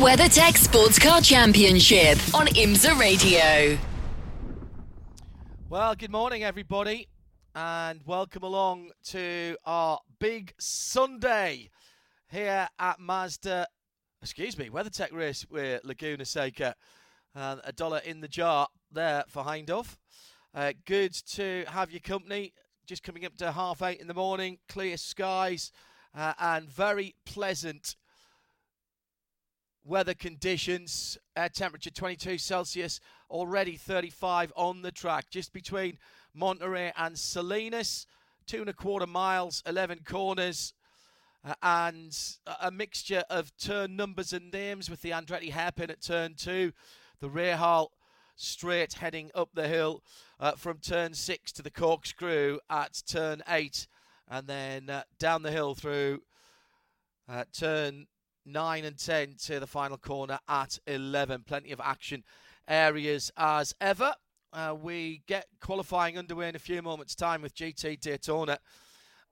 WeatherTech Sports Car Championship on IMSA Radio. Well, good morning, everybody, and welcome along to our big Sunday here at Mazda. Excuse me, WeatherTech race with Laguna Seca, and a dollar in the jar there for Hindhaugh. Uh, good to have your company. Just coming up to half eight in the morning, clear skies, uh, and very pleasant weather conditions. Air temperature 22 Celsius, already 35 on the track, just between Monterey and Salinas. Two and a quarter miles, 11 corners, uh, and a mixture of turn numbers and names with the Andretti hairpin at turn two, the Rahal straight heading up the hill uh, from turn six to the corkscrew at turn eight, and then uh, down the hill through uh, turn 9 and 10 to the final corner at 11. Plenty of action areas as ever. Uh, we get qualifying underway in a few moments' time with GT Daytona,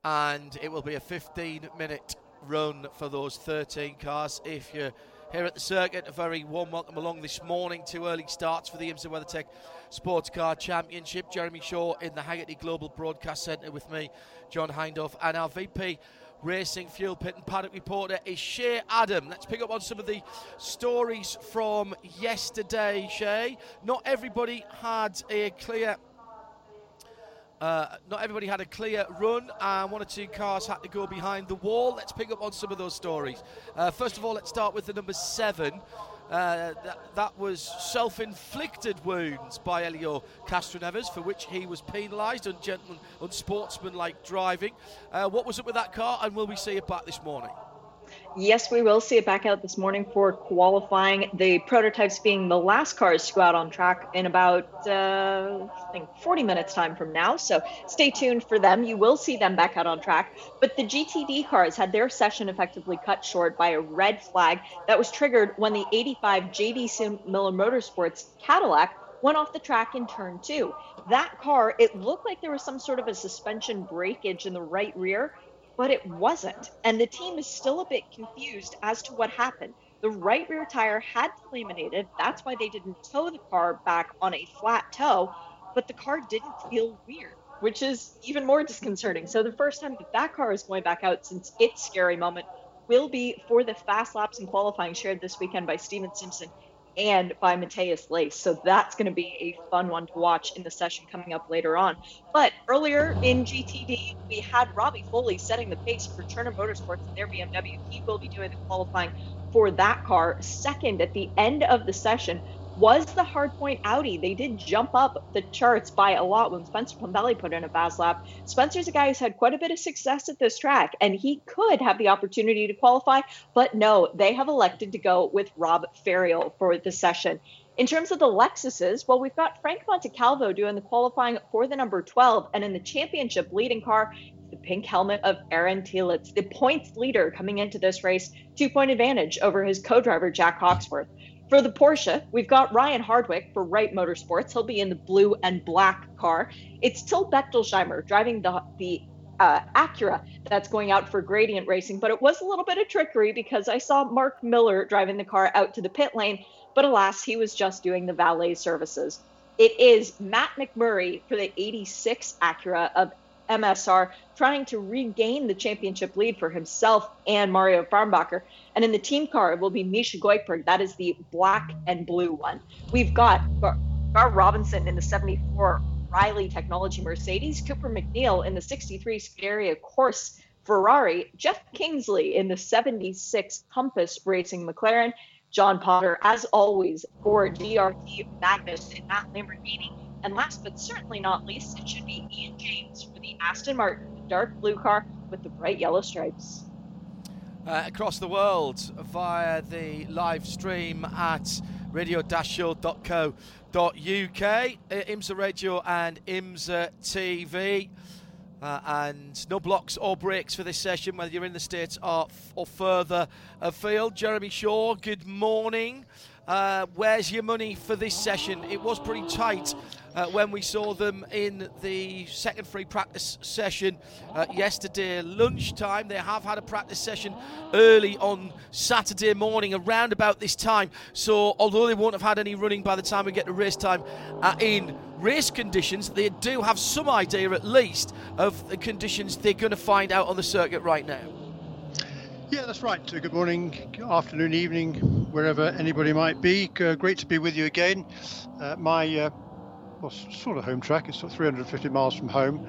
and it will be a 15 minute run for those 13 cars. If you're here at the circuit, a very warm welcome along this morning. Two early starts for the IMSA WeatherTech Sports Car Championship. Jeremy Shaw in the Hagerty Global Broadcast Centre with me, John Hindhaugh, and our VP Racing Fuel Pit and Paddock reporter is Shea Adam. Let's pick up on some of the stories from yesterday, Shea. Not everybody had a clear. Uh, not everybody had a clear run, and one or two cars had to go behind the wall. Let's pick up on some of those stories. Uh, first of all, let's start with the number seven. Uh, that, was self inflicted wounds by Helio Castroneves, for which he was penalised, ungentleman, unsportsmanlike driving. Uh, what was up with that car, and will we see it back this morning? Yes, we will see it back out this morning for qualifying. The prototypes being the last cars to go out on track in about, uh, I think, 40 minutes time from now. So stay tuned for them. You will see them back out on track. But the GTD cars had their session effectively cut short by a red flag that was triggered when the 85 JD Miller Motorsports Cadillac went off the track in turn two. That car, it looked like there was some sort of a suspension breakage in the right rear but it wasn't. And the team is still a bit confused as to what happened. The right rear tire had laminated. That's why they didn't tow the car back on a flat toe, but the car didn't feel weird, which is even more disconcerting. So the first time that that car is going back out since its scary moment will be for the fast laps and qualifying shared this weekend by Stephen Simpson and by Matheus Leist. So that's going to be a fun one to watch in the session coming up later on. But earlier in GTD, we had Robbie Foley setting the pace for Turner Motorsports and their BMW. He will be doing the qualifying for that car. Second, at the end of the session, was the hardpoint Audi. They did jump up the charts by a lot when Spencer Pumpelly put in a fast lap. Spencer's a guy who's had quite a bit of success at this track, and he could have the opportunity to qualify, but no, they have elected to go with Rob Ferriol for the session. In terms of the Lexuses, well, we've got Frank Montecalvo doing the qualifying for the number 12, and in the championship leading car, the pink helmet of Aaron Telitz, the points leader coming into this race, two point advantage over his co driver, Jack Hawksworth. For the Porsche, we've got Ryan Hardwick for Wright Motorsports. He'll be in the blue and black car. It's Till Bechtolsheimer driving the the uh, Acura that's going out for Gradient Racing, but it was a little bit of trickery because I saw Marc Miller driving the car out to the pit lane, but alas, he was just doing the valet services. It is Matt McMurry for the 86 Acura of MSR trying to regain the championship lead for himself and Mario Farnbacher. And in the team car, it will be Misha Goikhberg. That is the black and blue one. We've got Gar, Robinson in the 74 Riley Technology Mercedes, Cooper MacNeil in the 63 Scuderia Corse Ferrari, Jeff Kingsley in the 76 Compass Racing McLaren, John Potter, as always, for DRT Magnus in that Lamborghini. And last but certainly not least, it should be Ian James Aston Martin, dark blue car with the bright yellow stripes. Uh, across the world via the live stream at radio-show.co.uk, uh, IMSA Radio and IMSA TV. Uh, and no blocks or breaks for this session, whether you're in the States or, or further afield. Jeremy Shaw, good morning. Uh, where's your money for this session? It was pretty tight uh, when we saw them in the second free practice session uh, yesterday lunchtime. They have had a practice session early on Saturday morning around about this time. So, although they won't have had any running by the time we get to race time uh, in race conditions, they do have some idea at least of the conditions they're going to find out on the circuit right now. Yeah, that's right. Good morning, afternoon, evening, wherever anybody might be. Uh, great to be with you again. Uh, my uh, well, sort of home track. It's 350 miles from home.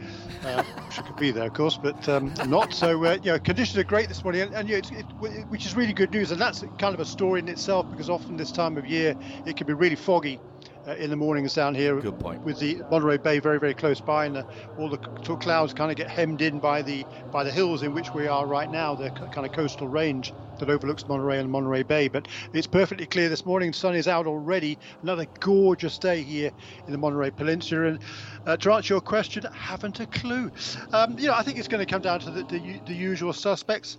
Uh, could be there, of course, but um, not. So, uh, know, conditions are great this morning, and, and it, which is really good news. And that's kind of a story in itself because often this time of year it can be really foggy uh, in the mornings down here. Good point. With the Monterey Bay very, very close by, and the, all the clouds kind of get hemmed in by the by the hills in which we are right now, the kind of coastal range that overlooks Monterey and Monterey Bay. But it's perfectly clear this morning. The Sun is out already. Another gorgeous day here in the Monterey Peninsula. And uh, to answer your question, I haven't a clue. Um, you know, I think it's going to come down to the, the, the usual suspects.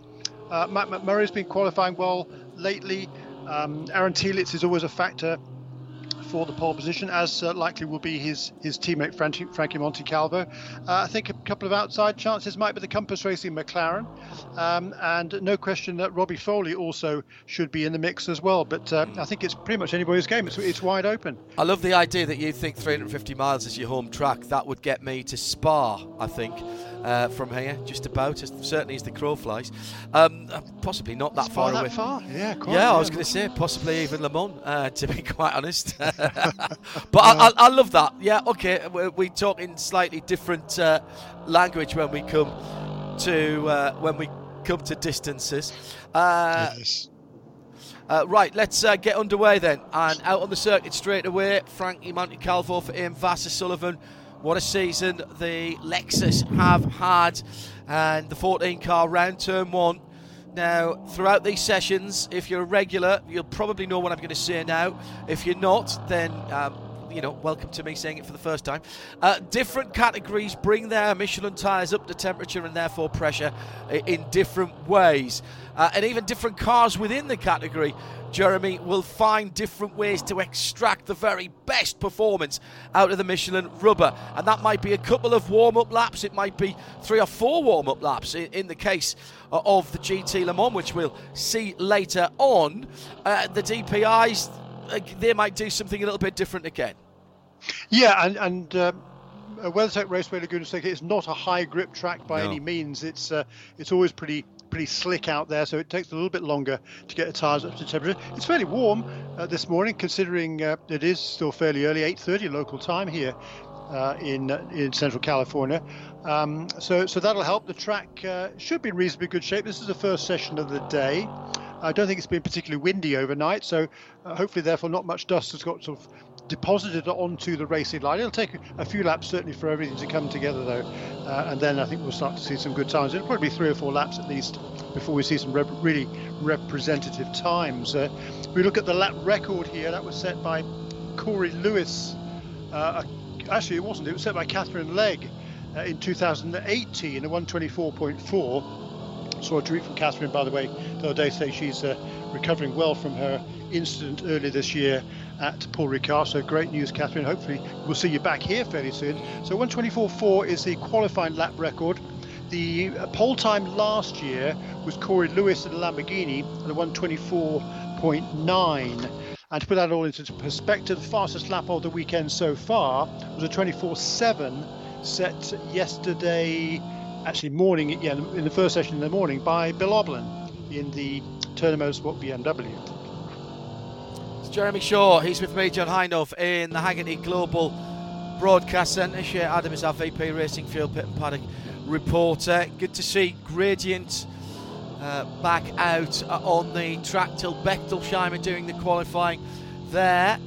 Uh, Matt McMurry's been qualifying well lately. Um, Aaron Telitz is always a factor for the pole position, as uh, likely will be his his teammate Frankie, Frankie Montecalvo. Uh, I think a couple of outside chances might be the Compass Racing McLaren, um, and no question that Robbie Foley also should be in the mix as well. But uh, I think it's pretty much anybody's game. It's, it's wide open. I love the idea that you think 350 miles is your home track. That would get me to Spa, I think uh, from here, just about, as certainly as the crow flies. Um, uh, possibly not that far, far away. That far? Yeah, quite, yeah, I was going to say possibly even Le Mans, uh, to be quite honest. but I, I, I, love that. Yeah, okay, we, we talk in slightly different uh, language when we come to uh, when we come to distances. Uh, yes. Uh, right, let's uh, get underway then. And out on the circuit straight away, Frankie Montecalvo for Aim Vasser Sullivan what a season the Lexus have had, and the 14 car round turn one. Now, throughout these sessions, if you're a regular, you'll probably know what I'm going to say now. If you're not, then um, you know, welcome to me saying it for the first time. Uh, different categories bring their Michelin tyres up to temperature and therefore pressure in different ways. Uh, and even different cars within the category Jeremy will find different ways to extract the very best performance out of the Michelin rubber. And that might be a couple of warm up laps, it might be three or four warm up laps in, the case of the GT Le Mans, which we'll see later on. Uh, the DPIs, uh, they might do something a little bit different again. Yeah, and, and uh, WeatherTech Raceway Laguna Seca is not a high grip track by no. any means. It's uh, it's always pretty pretty slick out there, so it takes a little bit longer to get the tyres up to temperature. It's fairly warm uh, this morning, considering uh, it is still fairly early, 8:30 local time here uh, in in Central California. Um, so so that'll help. The track uh, should be in reasonably good shape. This is the first session of the day. I don't think it's been particularly windy overnight, so uh, hopefully, therefore, not much dust has got sort of deposited onto the racing line. It'll take a few laps certainly for everything to come together though, uh, and then I think we'll start to see some good times. It'll probably be three or four laps at least before we see some rep- really representative times. Uh, we look at the lap record here. That was set by Corey Lewis. Uh, actually, it wasn't. It was set by Katherine Legge uh, in 2018, a 124.4. Saw a tweet from Katherine, by the way, the other day she's uh, recovering well from her incident earlier this year at Paul Ricard. So great news, Katherine. Hopefully we'll see you back here fairly soon. So 124.4 is the qualifying lap record. The uh, pole time last year was Corey Lewis at a Lamborghini at a 124.9. And to put that all into perspective, the fastest lap of the weekend so far was a 24.7 set yesterday, actually morning, yeah, in the first session in the morning by Bill Auberlen in the Turner Motorsport BMW. It's Jeremy Shaw. He's with me, John Hindhaugh, in the Hagerty Global Broadcast Centre. Shea Adam is our VP Racing Fuel Pit and Paddock reporter. Good to see Gradient uh, back out uh, on the track till Bechtolsheimer doing the qualifying there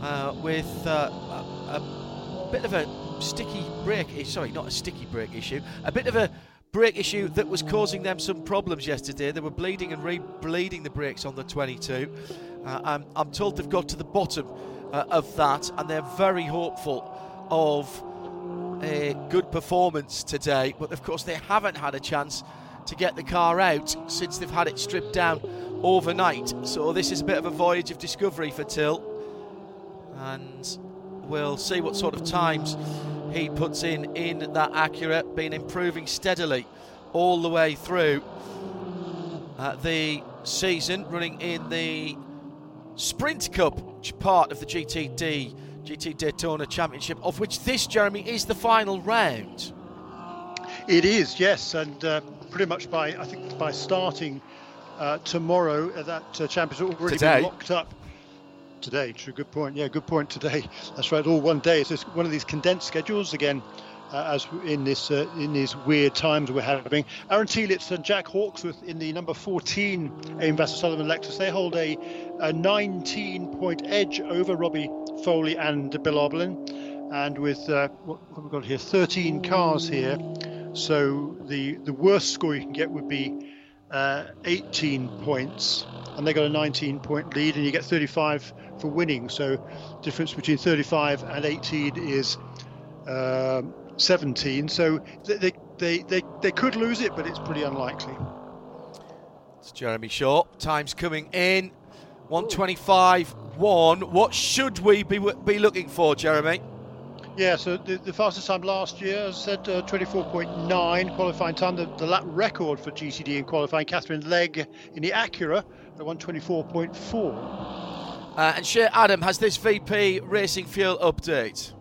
uh, with uh, a, a, bit of a sticky brake. Sorry, not a sticky brake issue. A bit of a brake issue that was causing them some problems yesterday. They were bleeding and re-bleeding the brakes on the 22 Uh, I'm, I'm, told they've got to the bottom uh, of that, and they're very hopeful of a good performance today. But of course, they haven't had a chance to get the car out since they've had it stripped down overnight. So this is a bit of a voyage of discovery for Till, and we'll see what sort of times he puts in in that Acura. Been improving steadily all the way through uh, the season, running in the Sprint Cup part of the GTD GT Daytona Championship, of which this, Jeremy, is the final round. It is, yes, and uh, pretty much by I think by starting uh, tomorrow, uh, that uh, championship already today. been locked up. Today, true, good point. Yeah, good point. Today, that's right. All one day. It's one of these condensed schedules again. Uh, as in this uh, in these weird times we're having. Aaron Telitz and Jack Hawksworth in the number 14 Aim Vasser Sullivan Lexus. They hold a, a 19 point edge over Robbie Foley and Bill Auberlen. And with uh, what, what we've got here, 13 cars here. So the the worst score you can get would be uh, 18 points, and they got a 19 point lead, and you get 35 for winning. So difference between 35 and 18 is um, 17. So they, they they they could lose it, but it's pretty unlikely. It's Jeremy Shaw. Time's coming in. 125 1. What should we be be looking for, Jeremy? Yeah, so the, the fastest time last year, as I said, uh, 24.9 qualifying time. The, the lap record for GTD in qualifying, Katherine Legge in the Acura at 124.4. Uh, and Shea Adam has this VP Racing Fuel update.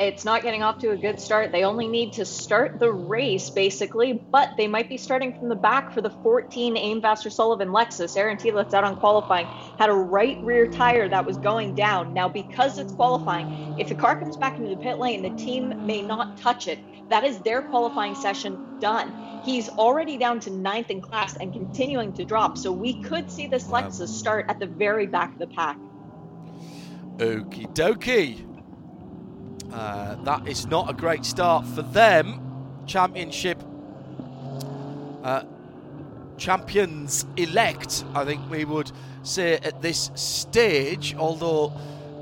It's not getting off to a good start. They only need to start the race, basically, but they might be starting from the back for the 14 Aim Vasser Sullivan Lexus. Aaron Telitz out on qualifying had a right rear tire that was going down. Now, because it's qualifying, if the car comes back into the pit lane, the team may not touch it. That is their qualifying session done. He's already down to ninth in class and continuing to drop. So we could see this wow. Lexus start at the very back of the pack. Okie dokie. Uh, that is not a great start for them. Championship uh, champions elect, I think we would say at this stage, although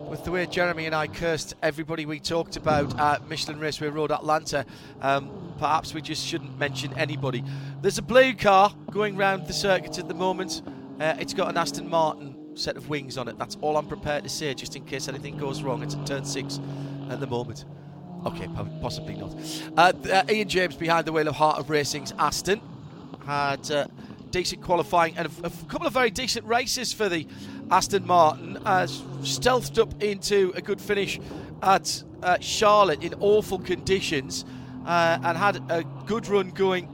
with the way Jeremy and I cursed everybody we talked about at Michelin Raceway Road Atlanta, um, perhaps we just shouldn't mention anybody. There's a blue car going round the circuit at the moment. Uh, it's got an Aston Martin set of wings on it. That's all I'm prepared to say, just in case anything goes wrong. It's at turn six at the moment. Okay, possibly not. Uh, uh, Ian James behind the wheel of Heart of Racing's Aston had uh, decent qualifying and a, a, couple of very decent races for the Aston Martin. As stealthed up into a good finish at uh, Charlotte in awful conditions uh, and had a good run going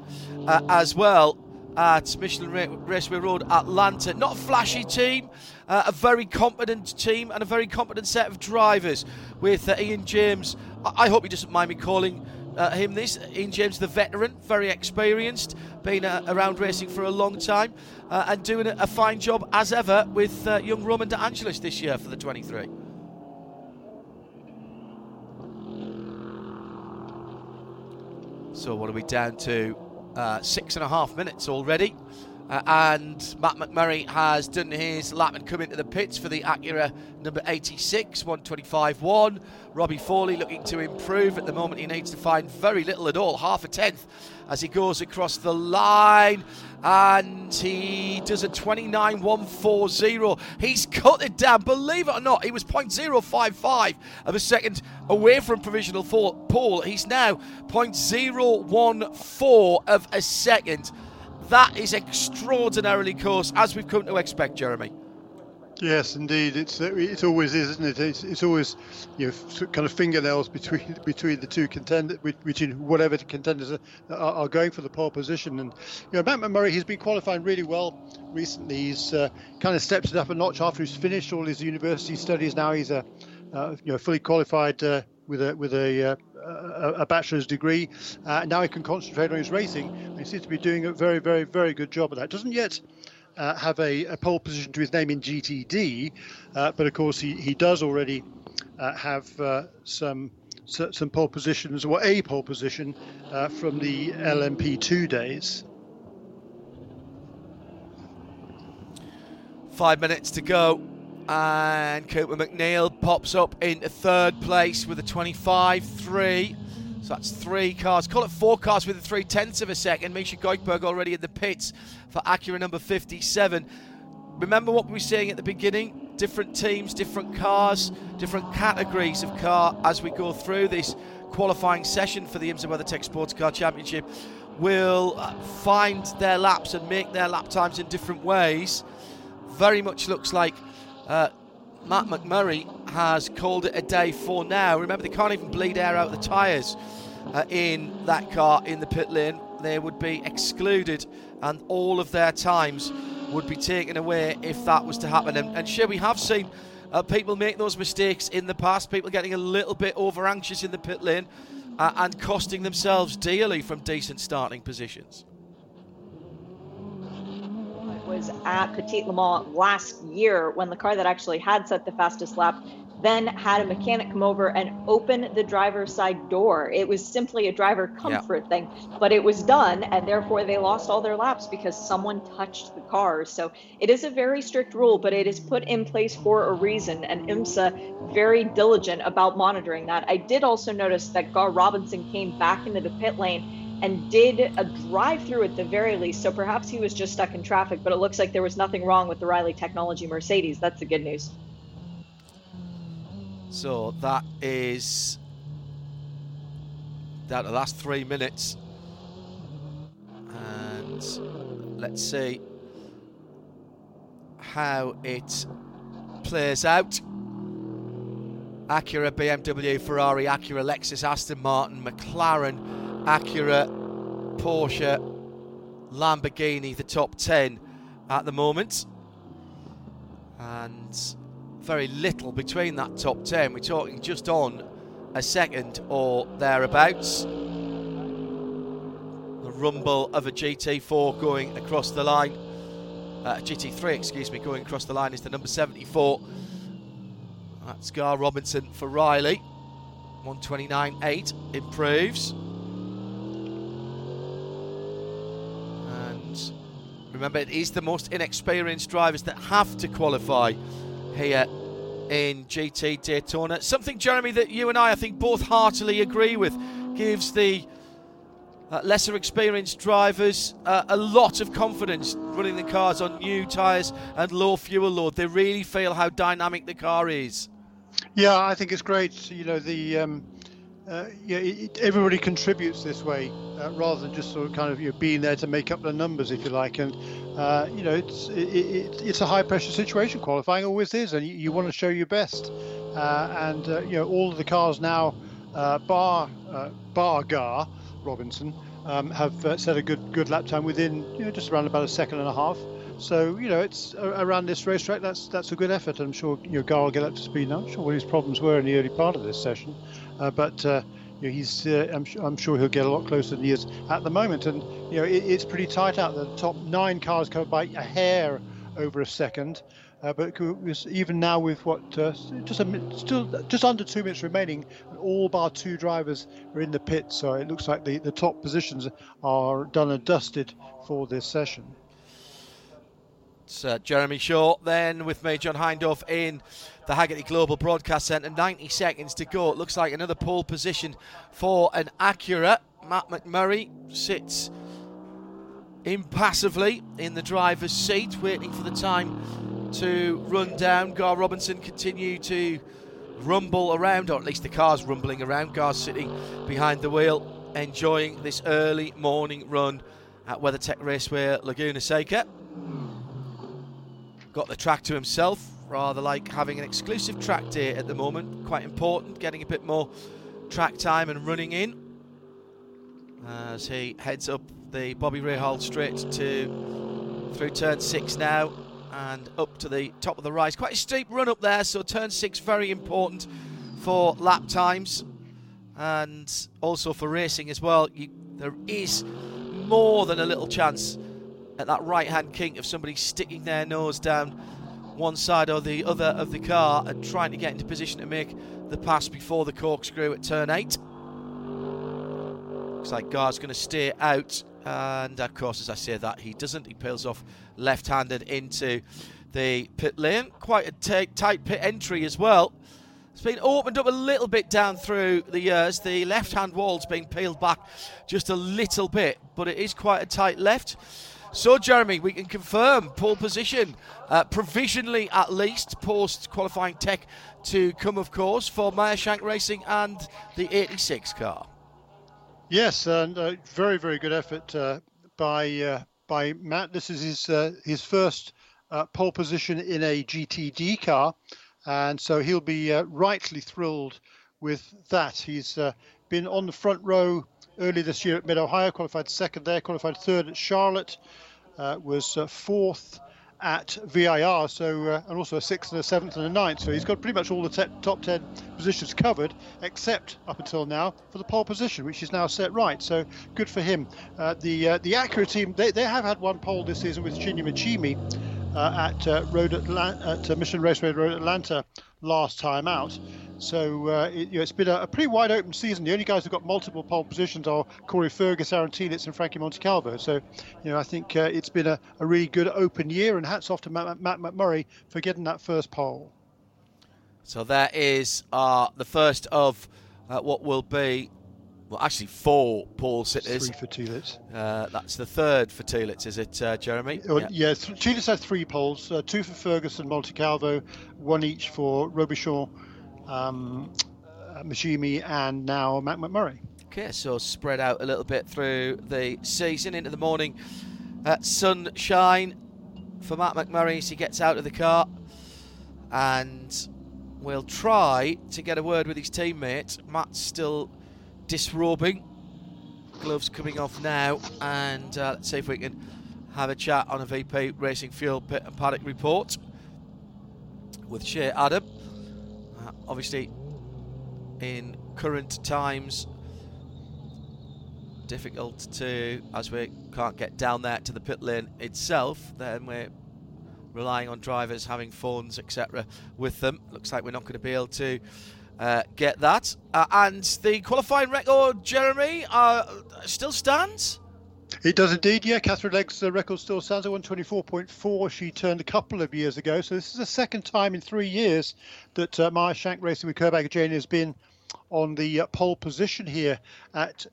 uh, as well at Michelin Raceway Road Atlanta. Not a flashy team, uh, a very competent team and a very competent set of drivers with uh, Ian James. I-, I hope he doesn't mind me calling uh, him this. Ian James, the veteran, very experienced, been uh, around racing for a long time, uh, and doing a, a, fine job as ever with uh, young Roman De Angelis this year for the 23. So, what are we down to? Uh, six and a half minutes already. Uh, and Matt McMurry has done his lap and come into the pits for the Acura number 86, 125.1. Robbie Foley looking to improve. At the moment, he needs to find very little at all, half a tenth as he goes across the line. And he does a 29.140. He's cut it down. Believe it or not, he was 0.055 of a second away from provisional pole. He's now 0.014 of a second. That is extraordinarily close, as we've come to expect, Jeremy. Yes, indeed. It's uh, it always is, isn't it? It's, it's always you know kind of fingernails between between the two contenders, between whatever the contenders are, are, going for the pole position. And you know, Matt McMurry, he's been qualifying really well recently. He's uh, kind of stepped it up a notch after he's finished all his university studies. Now he's a uh, you know fully qualified uh, with a with a uh, a, bachelor's degree. Uh, now he can concentrate on his racing. He seems to be doing a very, very, very good job of that. Doesn't yet uh, have a, a, pole position to his name in GTD, uh, but of course he, he does already uh, have uh, some some pole positions or a pole position uh, from the LMP2 days. Five minutes to go And Cooper MacNeil pops up into third place with a 25 3. So that's three cars. Call it four cars with a three tenths of a second. Misha Goikhberg already in the pits for Acura number 57. Remember what we were saying at the beginning? Different teams, different cars, different categories of car as we go through this qualifying session for the IMSA WeatherTech Sports Car Championship will uh, find their laps and make their lap times in different ways. Very much looks like uh, Matt McMurry has called it a day for now. Remember, they can't even bleed air out of the tyres uh, in that car in the pit lane. They would be excluded, and all of their times would be taken away if that was to happen. And, and sure, we have seen uh, people make those mistakes in the past, people getting a little bit over anxious in the pit lane uh, and costing themselves dearly from decent starting positions was at Petit Le Mans last year when the car that actually had set the fastest lap then had a mechanic come over and open the driver's side door. It was simply a driver comfort yeah. thing, but it was done, and therefore they lost all their laps because someone touched the car. So it is a very strict rule, but it is put in place for a reason, and IMSA very diligent about monitoring that. I did also notice that Gar Robinson came back into the pit lane and did a drive through at the very least. So perhaps he was just stuck in traffic, but it looks like there was nothing wrong with the Riley Technology Mercedes. That's the good news. So that is down the last three minutes. And let's see how it plays out. Acura, BMW, Ferrari, Acura, Lexus, Aston Martin, McLaren, Acura, Porsche, Lamborghini, the top 10 at the moment. And very little between that top 10. We're talking just on a second or thereabouts. The rumble of a GT4 going across the line. Uh, GT3, excuse me, going across the line is the number 74. That's Gar Robinson for Riley. 129.8 improves. Remember, it is the most inexperienced drivers that have to qualify here in GT Daytona. Something, Jeremy, that you and I, I think, both heartily agree with. Gives the uh, lesser experienced drivers uh, a lot of confidence running the cars on new tyres and low fuel load. They really feel how dynamic the car is. Yeah, I think it's great. You know, the um, uh, yeah, it, everybody contributes this way uh, rather than just sort of kind of you know, being there to make up the numbers, if you like. And uh, you know, it's it, it, it's a high pressure situation. Qualifying always is, and you, you want to show your best. Uh, and uh, you know, all of the cars now, bar bar Gar Robinson, um, have set a good good lap time within you know just around about a second and a half. So you know, it's around this racetrack. That's that's a good effort. I'm sure you know Gar will get up to speed. Now. I'm sure what his problems were in the early part of this session. Uh, but uh, you know, he's uh, I'm, I'm, sure he'll get a lot closer than he is at the moment. And you know, it, it's pretty tight out. The top nine cars come by a hair over a second. Uh, but even now with what uh, just a still just under two minutes remaining, all bar two drivers are in the pit, so it looks like the, the top positions are done and dusted for this session. It's uh, Jeremy Shaw then with me, John Hindhaugh in the Hagerty Global Broadcast Centre. 90 seconds to go. It looks like another pole position for an Acura. Matt McMurry sits impassively in the driver's seat, waiting for the time to run down. Gar Robinson continue to rumble around, or at least the car's rumbling around. Gar's sitting behind the wheel, enjoying this early morning run at WeatherTech Raceway Laguna Seca. Got the track to himself, rather like having an exclusive track day at the moment. Quite important, getting a bit more track time and running in as he heads up the Bobby Rahal straight to through turn six now and up to the top of the rise. Quite a steep run up there, so turn six very important for lap times and also for racing as well. You, there is more than a little chance at that right hand kink of somebody sticking their nose down one side or the other of the car and trying to get into position to make the pass before the corkscrew at turn 8. Looks like Gar's going to stay out, and of course, as I say that, he doesn't. He peels off left handed into the pit lane. Quite a t- tight pit entry as well. It's been opened up a little bit down through the years. The left hand wall's been peeled back just a little bit, but it is quite a tight left. So, Jeremy, we can confirm pole position, uh, provisionally at least, post qualifying tech to come, of course, for Meyershank Racing and the 86 car. Yes, and uh, very, very good effort uh, by uh, by Matt. This is his uh, his first pole position in a GTD car, and so he'll be rightly thrilled with that. He's been on the front row early this year at Mid Ohio, qualified second there, qualified third at Charlotte, was uh, fourth at VIR, so uh, and also a sixth and a seventh and a ninth. So he's got pretty much all the te- top ten positions covered, except up until now for the pole position, which is now set right. So good for him. Uh, the uh, the Acura team they, they have had one pole this season with Shinya Michimi uh, at uh, Road Atla- at uh, Michelin Raceway Road Atlanta last time out. So uh, it, you know, it's been a, a, pretty wide open season. The only guys who've got multiple pole positions are Corey Fergus, Aaron Telitz, and Frankie Montecalvo. So you know, I think uh, it's been a, a, really good open year, and hats off to Matt, Matt McMurry for getting that first pole. So that is the first of what will be well, actually four pole sitters. Three for Telitz. Uh, that's the third for Telitz, is it, uh, Jeremy? Uh, yeah, yeah Telitz had three poles, uh, two for Ferguson, Montecalvo, one each for Robichon, um, uh, and now Matt McMurry. Okay, so spread out a little bit through the season into the morning. Uh, sunshine for Matt McMurry as he gets out of the car. And we'll try to get a word with his teammate. Matt's still disrobing. Gloves coming off now, and uh, let's see if we can have a chat on a VP Racing Fuel Pit and Paddock report with Shea Adam. Uh, obviously, in current times, difficult to, as we can't get down there to the pit lane itself, then we're relying on drivers having phones, etc., with them. Looks like we're not going to be able to uh, get that. Uh, and the qualifying record, Jeremy, uh, still stands? It does indeed, yeah. Katherine Legge's uh, record still stands at 124.4. She turned a couple of years ago. So this is the second time in three years that uh, Shank Racing with Curb-Agajanian has been on the uh, pole position here at,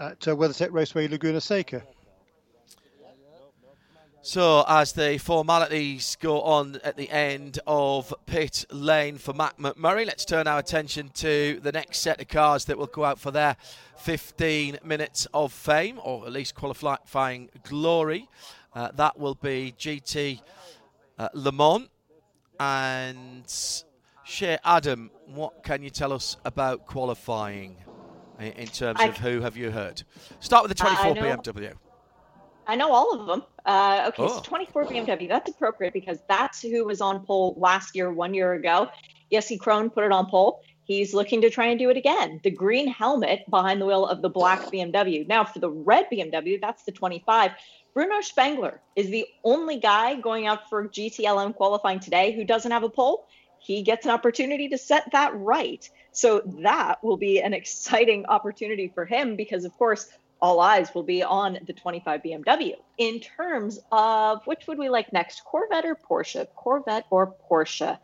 at uh, WeatherTech Raceway Laguna Seca. So, as the formalities go on at the end of pit lane for Matt McMurry, let's turn our attention to the next set of cars that will go out for their 15 minutes of fame, or at least qualifying glory. Uh, that will be GT uh, Le Mans. And Shea Adam, what can you tell us about qualifying in, terms I, of who have you heard? Start with the 24 BMW. I know all of them. Uh, okay, oh. so 24 BMW. That's appropriate because that's who was on pole last year, one year ago. Jesse Krohn put it on pole. He's looking to try and do it again. The green helmet behind the wheel of the black BMW. Now, for the red BMW, that's the 25. Bruno Spengler is the only guy going out for GTLM qualifying today who doesn't have a pole. He gets an opportunity to set that right. So that will be an exciting opportunity for him because, of course, all eyes will be on the 25 BMW. In terms of which would we like next, Corvette or Porsche? Corvette or Porsche?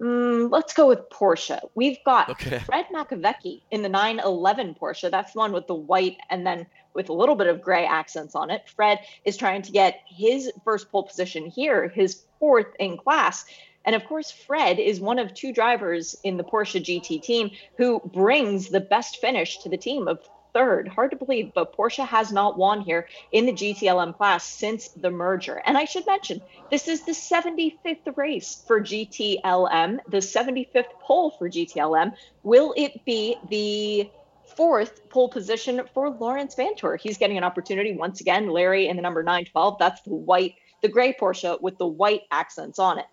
Mm, let's go with Porsche. We've got okay. Fred Makowiecki in the 911 Porsche. That's the one with the white and then with a little bit of gray accents on it. Fred is trying to get his first pole position here, his fourth in class. And of course, Fred is one of two drivers in the Porsche GT team who brings the best finish to the team of third. Hard to believe, but Porsche has not won here in the GTLM class since the merger. And I should mention, this is the 75th race for GTLM, the 75th pole for GTLM. Will it be the fourth pole position for Laurens Vanthoor? He's getting an opportunity once again. Larry in the number 912. That's the white, the gray Porsche with the white accents on it.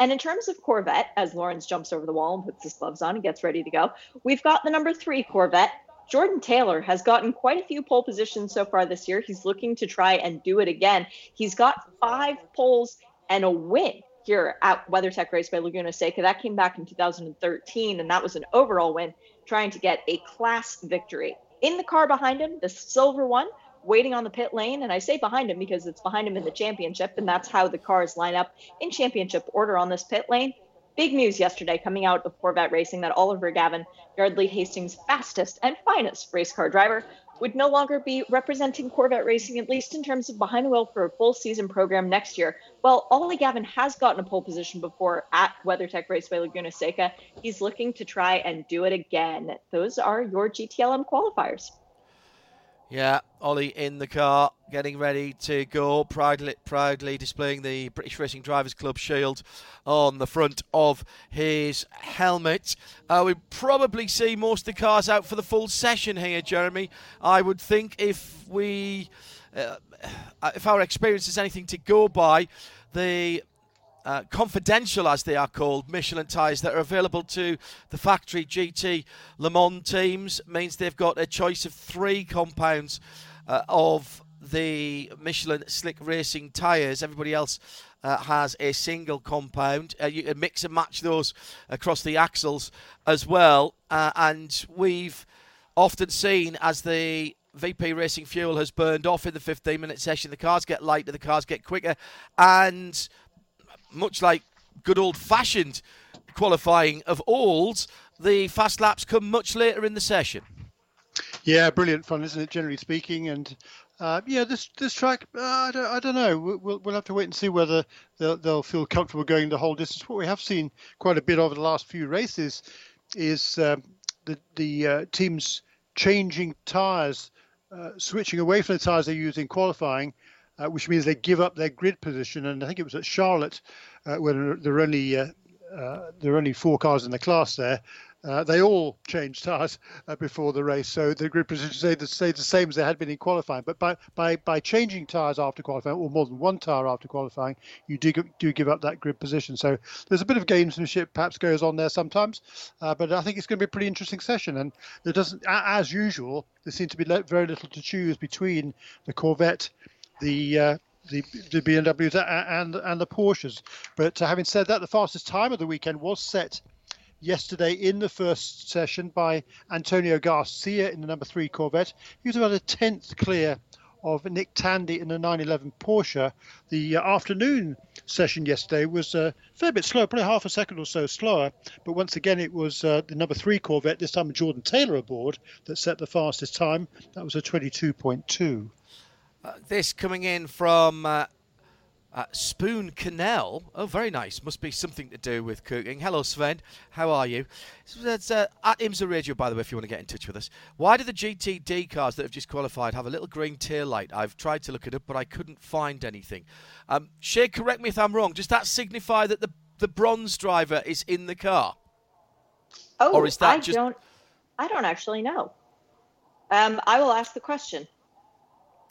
And in terms of Corvette, as Laurens jumps over the wall and puts his gloves on and gets ready to go, we've got the number three Corvette, Jordan Taylor has gotten quite a few pole positions so far this year. He's looking to try and do it again. He's got five poles and a win here at WeatherTech Raceway Laguna Seca. That came back in 2013, and that was an overall win, trying to get a class victory. In the car behind him, the silver one, waiting on the pit lane. And I say behind him because it's behind him in the championship, and that's how the cars line up in championship order on this pit lane. Big news yesterday coming out of Corvette Racing that Oliver Gavin, Yardley Hastings' fastest and finest race car driver, would no longer be representing Corvette Racing, at least in terms of behind the wheel for a full season program next year. While Ollie Gavin has gotten a pole position before at WeatherTech Raceway Laguna Seca, he's looking to try and do it again. Those are your GTLM qualifiers. Yeah, Ollie in the car, getting ready to go, proudly, proudly displaying the British Racing Drivers Club shield on the front of his helmet. Uh, we probably see most of the cars out for the full session here, Jeremy. I would think if we, uh, if our experience is anything to go by, the uh, confidential, as they are called, Michelin tyres that are available to the factory GT Le Mans teams means they've got a choice of three compounds uh, of the Michelin Slick Racing tyres. Everybody else uh, has a single compound. Uh, you can mix and match those across the axles as well. Uh, and we've often seen as the VP Racing Fuel has burned off in the 15 minute session. The cars get lighter, the cars get quicker, and much like good old fashioned qualifying of old, the fast laps come much later in the session. Yeah, brilliant fun, isn't it? Generally speaking, and uh, yeah, this this track, uh, I, don't, I don't know. We'll, we'll have to wait and see whether they'll, they'll feel comfortable going the whole distance. What we have seen quite a bit over the last few races is um, the the uh, teams changing tyres, uh, switching away from the tyres they use in qualifying uh, which means they give up their grid position. And I think it was at Charlotte uh, when there were only uh, uh, there were only four cars in the class there. Uh, they all changed tyres uh, before the race, so the grid position stayed the, stayed the same as they had been in qualifying. But by by, by changing tyres after qualifying, or more than one tyre after qualifying, you do do give up that grid position. So there's a bit of gamesmanship perhaps goes on there sometimes, but I think it's going to be a pretty interesting session. And there doesn't, as usual, there seems to be very little to choose between the Corvette the uh, the, the BMWs and and the Porsches. But uh, having said that, the fastest time of the weekend was set yesterday in the first session by Antonio Garcia in the number three Corvette. He was about a tenth clear of Nick Tandy in the 911 Porsche. The uh, afternoon session yesterday was a fair bit slower, probably half a second or so slower. But once again, it was uh, the number three Corvette, this time Jordan Taylor aboard, that set the fastest time. That was a 22.2. Uh, this coming in from uh, uh, Spoon Canal. Oh, very nice. Must be something to do with cooking. Hello, Sven. How are you? It's uh, at IMSA Radio, by the way, if you want to get in touch with us. Why do the GTD cars that have just qualified have a little green tail light? I've tried to look it up, but I couldn't find anything. Um, Shea, correct me if I'm wrong. Does that signify that the the bronze driver is in the car? Oh, or is that I just... don't. I don't actually know. Um, I will ask the question.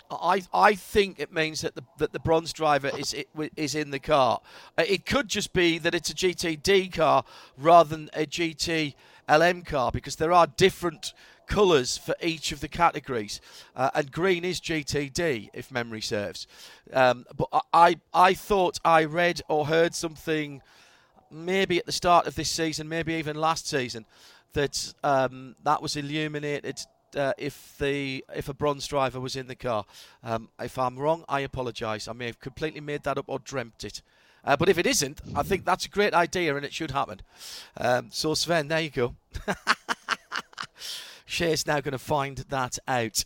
I I think it means that the that the bronze driver is is in the car. Uh, it could just be that it's a GTD car rather than a GT LM car because there are different colours for each of the categories, uh, and green is GTD if memory serves. Um, but I I thought I read or heard something maybe at the start of this season, maybe even last season, that um, that was illuminated uh, if the if a bronze driver was in the car. Um, if I'm wrong, I apologise. I may have completely made that up or dreamt it. Uh, but if it isn't, I think that's a great idea and it should happen. Um, so Sven, there you go. Shea's now going to find that out.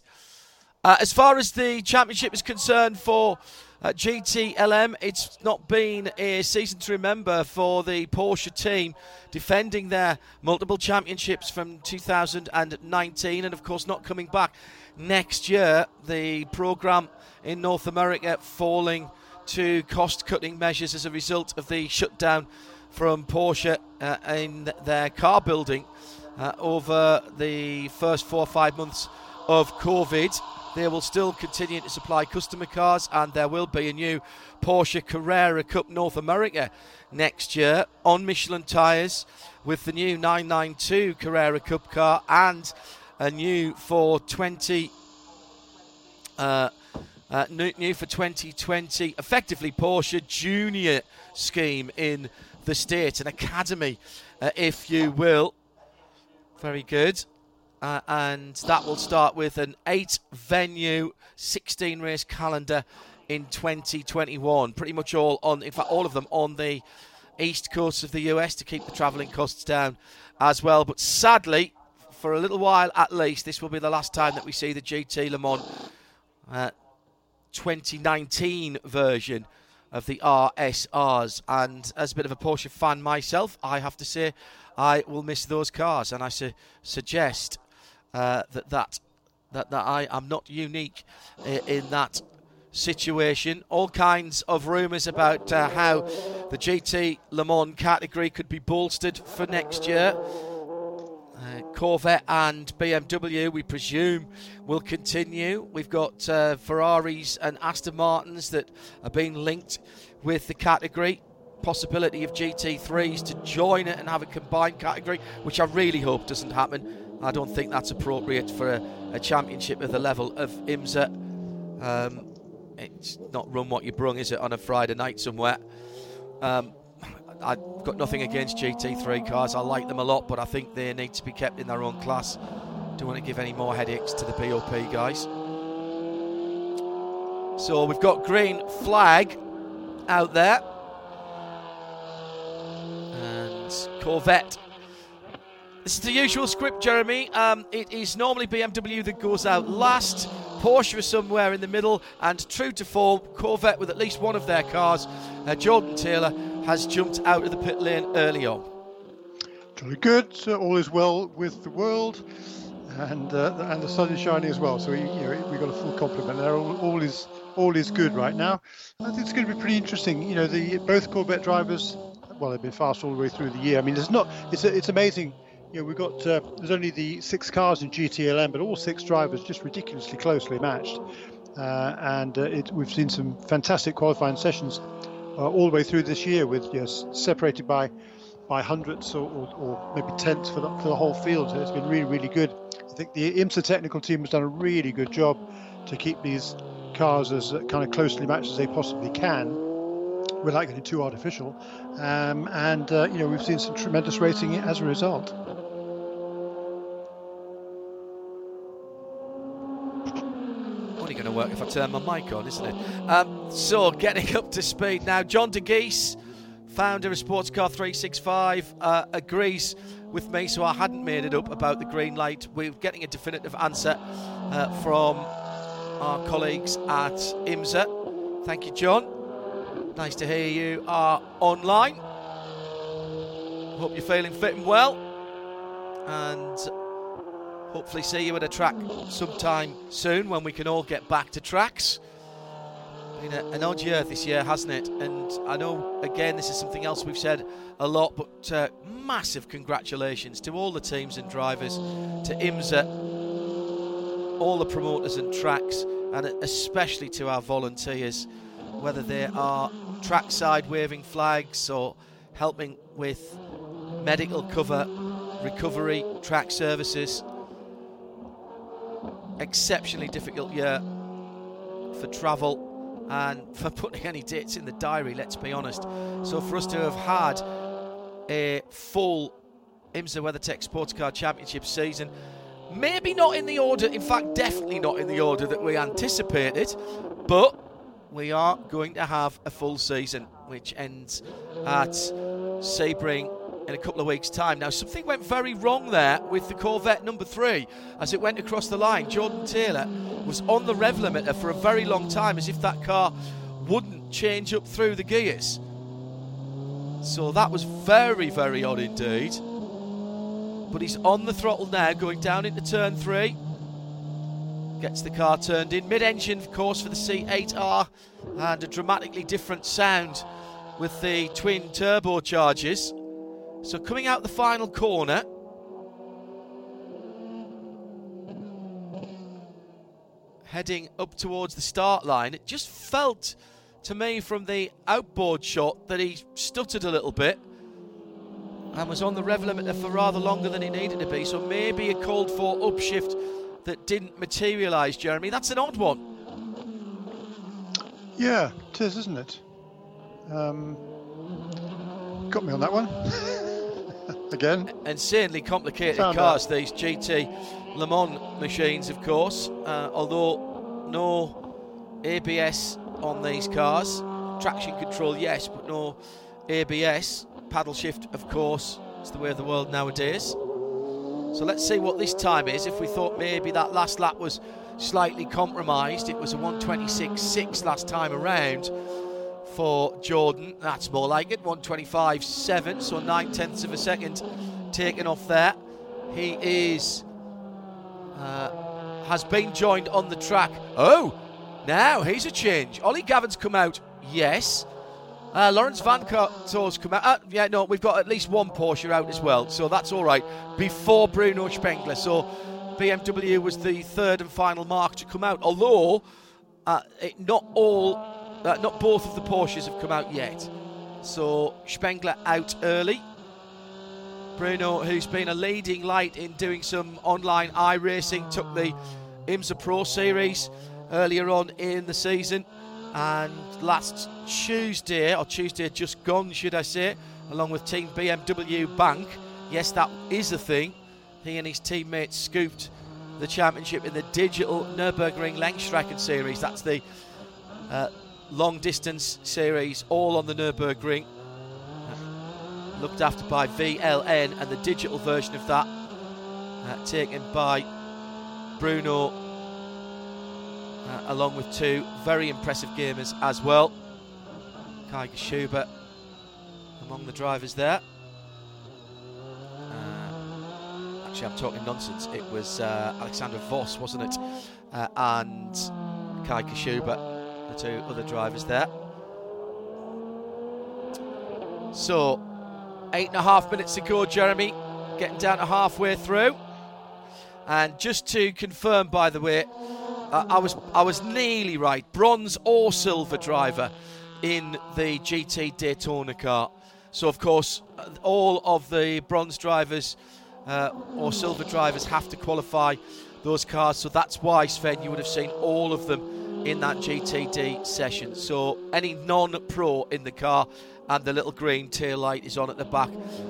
Uh, as far as the championship is concerned for uh, GTLM, it's not been a season to remember for the Porsche team, defending their multiple championships from 2019 and, of course, not coming back next year. The programme in North America falling to cost cutting measures as a result of the shutdown from Porsche uh, in their car building uh, over the first four or five months of COVID. They will still continue to supply customer cars, and there will be a new Porsche Carrera Cup North America next year on Michelin tyres with the new 992 Carrera Cup car and a new for 20. Uh, uh, new, new for 2020, effectively Porsche Junior scheme in the state, an academy, uh, if you will. Very good. Uh, and that will start with an eight venue, 16 race calendar in 2021. Pretty much all on, in fact, all of them on the east coast of the US to keep the travelling costs down as well. But sadly, for a little while at least, this will be the last time that we see the GT Le Mans uh, 2019 version of the RSRs. And as a bit of a Porsche fan myself, I have to say I will miss those cars. And I su- suggest uh, that, that that that I am not unique in that situation. All kinds of rumours about uh, how the GT Le Mans category could be bolstered for next year. Uh, Corvette and BMW, we presume, will continue. We've got uh, Ferraris and Aston Martins that are being linked with the category. Possibility of GT3s to join it and have a combined category, which I really hope doesn't happen. I don't think that's appropriate for a, a championship of the level of IMSA. Um, it's not run what you brung, is it, on a Friday night somewhere? Um, I've got nothing against GT3 cars. I like them a lot, but I think they need to be kept in their own class. Don't want to give any more headaches to the BOP guys. So we've got green flag out there. And Corvette. This is the usual script, Jeremy. Um, it is normally BMW that goes out last. Porsche is somewhere in the middle, and true to form, Corvette with at least one of their cars, uh, Jordan Taylor, has jumped out of the pit lane early on. Very good. All is well with the world, and uh, and the sun is shining as well. So we, you know, we got a full complement there. All, all, is all is good right now. I think it's going to be pretty interesting. You know, the both Corvette drivers, well, they've been fast all the way through the year. I mean, it's not. It's it's amazing you know, we've got uh, there's only the six cars in GTLM, but all six drivers just ridiculously closely matched, uh, and uh, it, we've seen some fantastic qualifying sessions uh, all the way through this year, with yes, separated by by hundredths or, or, or, maybe tenths for the, for the whole field. So it's been really, really good. I think the IMSA technical team has done a really good job to keep these cars as uh, kind of closely matched as they possibly can without getting too artificial. Um, and uh, you know we've seen some tremendous racing as a result. To work if I turn my mic on, isn't it? Um, so, getting up to speed now. John Dagys, founder of Sports Car 365, uh, agrees with me, so I hadn't made it up about the green light. We're getting a definitive answer uh, from our colleagues at IMSA. Thank you, John. Nice to hear you are online. Hope you're feeling fit and well. And hopefully see you at a track sometime soon when we can all get back to tracks. Been a, an odd year this year, hasn't it? And I know, again, this is something else we've said a lot, but uh, massive congratulations to all the teams and drivers, to IMSA, all the promoters and tracks, and especially to our volunteers, whether they are trackside waving flags or helping with medical cover, recovery, track services exceptionally difficult year for travel and for putting any dates in the diary, let's be honest. So for us to have had a full IMSA WeatherTech Sports Car Championship season, maybe not in the order, in fact, definitely not in the order that we anticipated, but we are going to have a full season, which ends at Sebring in a couple of weeks' time. Now, something went very wrong there with the Corvette number three as it went across the line. Jordan Taylor was on the rev limiter for a very long time as if that car wouldn't change up through the gears. So that was very, very odd indeed. But he's on the throttle now, going down into turn three. Gets the car turned in. Mid engine, of course, for the C8R, and a dramatically different sound with the twin turbochargers. So coming out the final corner. Heading up towards the start line. It just felt to me from the outboard shot that he stuttered a little bit and was on the rev limiter for rather longer than he needed to be. So maybe a called for upshift that didn't materialise, Jeremy. That's an odd one. Yeah, it is, isn't it? Um, got me on that one. again. Insanely complicated Found cars, these GT Le Mans machines, of course. Uh, although no ABS on these cars, traction control, yes, but no ABS. Paddle shift, of course, it's the way of the world nowadays. So let's see what this time is. If we thought maybe that last lap was slightly compromised, it was a 126.6 last time around for Jordan. That's more like it. 125.7, so nine tenths of a second taken off there. He is uh, has been joined on the track. Oh, now here's a change. Ollie Gavin's come out. Yes. Uh, Laurens Vanthoor's come out. Uh, yeah, no, we've got at least one Porsche out as well, so that's all right. Before Bruno Spengler, so BMW was the third and final mark to come out. Although uh, it, not all uh, not both of the Porsches have come out yet. So Spengler out early. Bruno, who's been a leading light in doing some online iRacing, took the IMSA Pro Series earlier on in the season. And last Tuesday, or Tuesday just gone, should I say, along with Team BMW Bank, yes, that is a thing. He and his teammates scooped the championship in the digital Nürburgring Langstrecken Series. That's the uh, long distance series, all on the Nürburgring. Looked after by VLN, and the digital version of that uh, taken by Bruno, uh, along with two very impressive gamers as well. Kai Schubert among the drivers there. Uh, actually, I'm talking nonsense. It was uh, Alexander Voss, wasn't it? Uh, and Kai the two other drivers there. So, eight and a half minutes to go, Jeremy. Getting down to halfway through. And just to confirm, by the way, uh, I was I was nearly right. Bronze or silver driver in the GT Daytona car. So of course, uh, all of the bronze drivers uh, or silver drivers have to qualify those cars. So that's why Sven, you would have seen all of them in that GTD session. So any non-pro in the car and the little green tail light is on at the back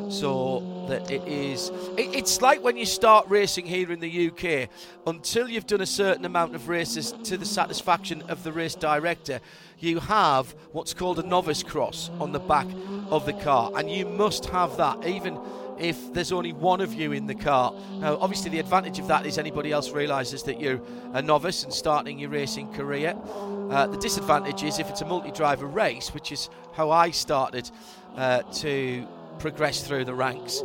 so that it is it, it's like when you start racing here in the UK until you've done a certain amount of races to the satisfaction of the race director you have what's called a novice cross on the back of the car and you must have that even if there's only one of you in the car. Now, obviously, the advantage of that is anybody else realises that you're a novice and starting your racing career. Uh, the disadvantage is if it's a multi driver race, which is how I started uh, to progress through the ranks,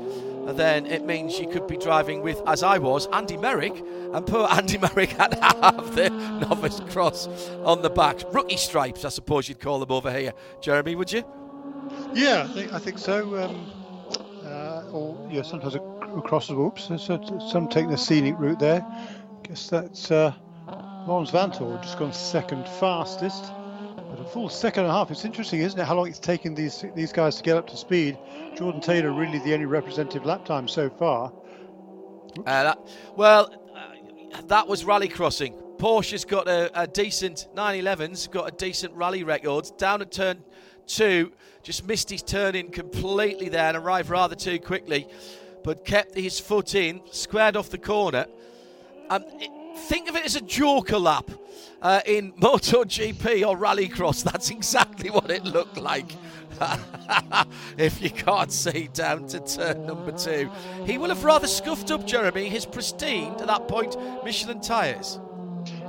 then it means you could be driving with, as I was, Andy Merrick, and poor Andy Merrick had to have the novice cross on the back. Rookie stripes, I suppose you'd call them over here. Jeremy, would you? Yeah, I think, I think so. Um, or yeah, sometimes across the whoops. So some take the scenic route there. Guess that's uh, Laurens Vanthoor just gone second fastest. But a full second and a half. It's interesting, isn't it? How long it's taken these these guys to get up to speed. Jordan Taylor really the only representative lap time so far. Uh, that, well, uh, that was rally crossing. Porsche's got a, a decent 911's got a decent rally record. Down at turn two, just missed his turn in completely there and arrived rather too quickly, but kept his foot in, squared off the corner. Um, think of it as a joker lap uh, in MotoGP or Rallycross. That's exactly what it looked like. if you can't see down to turn number two, he will have rather scuffed up Jeremy his pristine to that point Michelin tyres.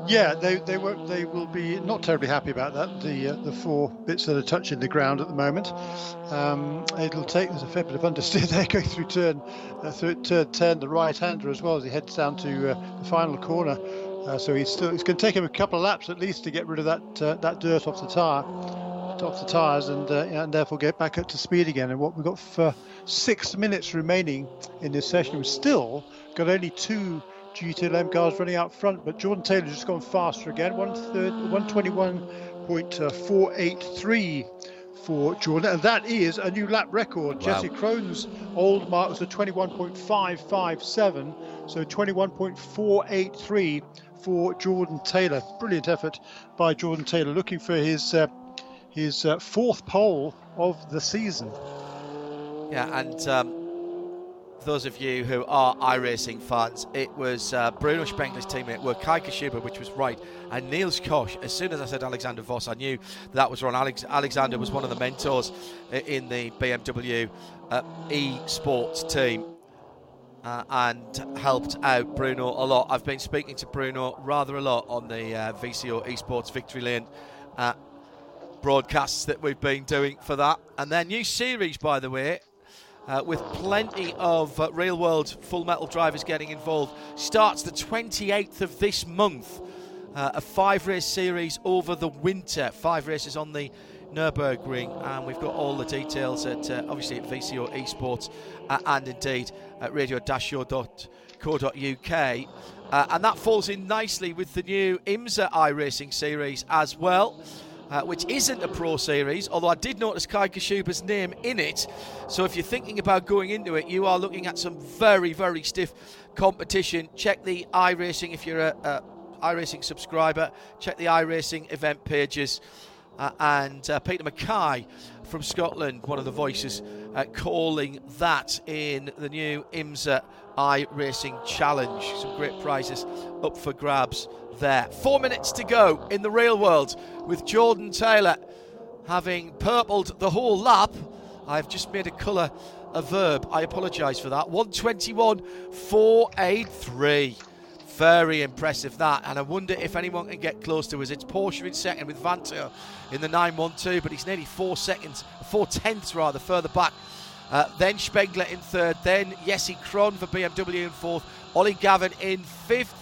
Yeah, they they. They will be not terribly happy about that. The uh, the four bits that are touching the ground at the moment. Um, it'll take. There's a fair bit of understeer there going through turn uh, through turn ten, the right hander as well as he heads down to uh, the final corner. Uh, so he's still. It's going to take him a couple of laps at least to get rid of that uh, that dirt off the tire, off the tires, and uh, and therefore get back up to speed again. And what we've got for six minutes remaining in this session, we've still got only two GTLM cars running out front, but Jordan Taylor's just gone faster again, 121.483 for Jordan, and that is a new lap record. Wow. Jesse Krohn's old mark was a 21.557, so 21.483 for Jordan Taylor. Brilliant effort by Jordan Taylor, looking for his uh, his uh, fourth pole of the season. Yeah, and um, those of you who are iRacing fans, it was uh, Bruno Spengler's teammate were Kai Kashuba, which was right, and Niels Koch. As soon as I said Alexander Voss, I knew that was wrong. Alex, Alexander was one of the mentors in the BMW uh, e-sports team. Uh, and helped out Bruno a lot. I've been speaking to Bruno rather a lot on the uh, VCO Esports Victory Lane uh, broadcasts that we've been doing for that. And their new series, by the way, uh, with plenty of uh, real world full metal drivers getting involved. Starts the 28th of this month. Uh, a five race series over the winter. Five races on the Nürburgring, and we've got all the details at uh, obviously at VCO Esports uh, and indeed at radio-show.co.uk. Uh, and that falls in nicely with the new IMSA iRacing series as well uh, which isn't a pro series, although I did notice Kai Kashuba's name in it. So if you're thinking about going into it, you are looking at some very, very stiff competition. Check the iRacing if you're a, a iRacing subscriber. Check the iRacing event pages. Uh, and uh, Peter Mackay from Scotland, one of the voices, uh, calling that in the new IMSA iRacing Challenge. Some great prizes up for grabs there. Four minutes to go in the real world with Jordan Taylor having purpled the whole lap. I've just made a colour a verb. I apologise for that. 121 483. Very impressive that, and I wonder if anyone can get close to us. It's Porsche in second with Vanthoor in the 912, but he's nearly four seconds, four tenths rather, further back. Uh, then Spengler in third, then Jesse Krohn for BMW in fourth, Ollie Gavin in fifth,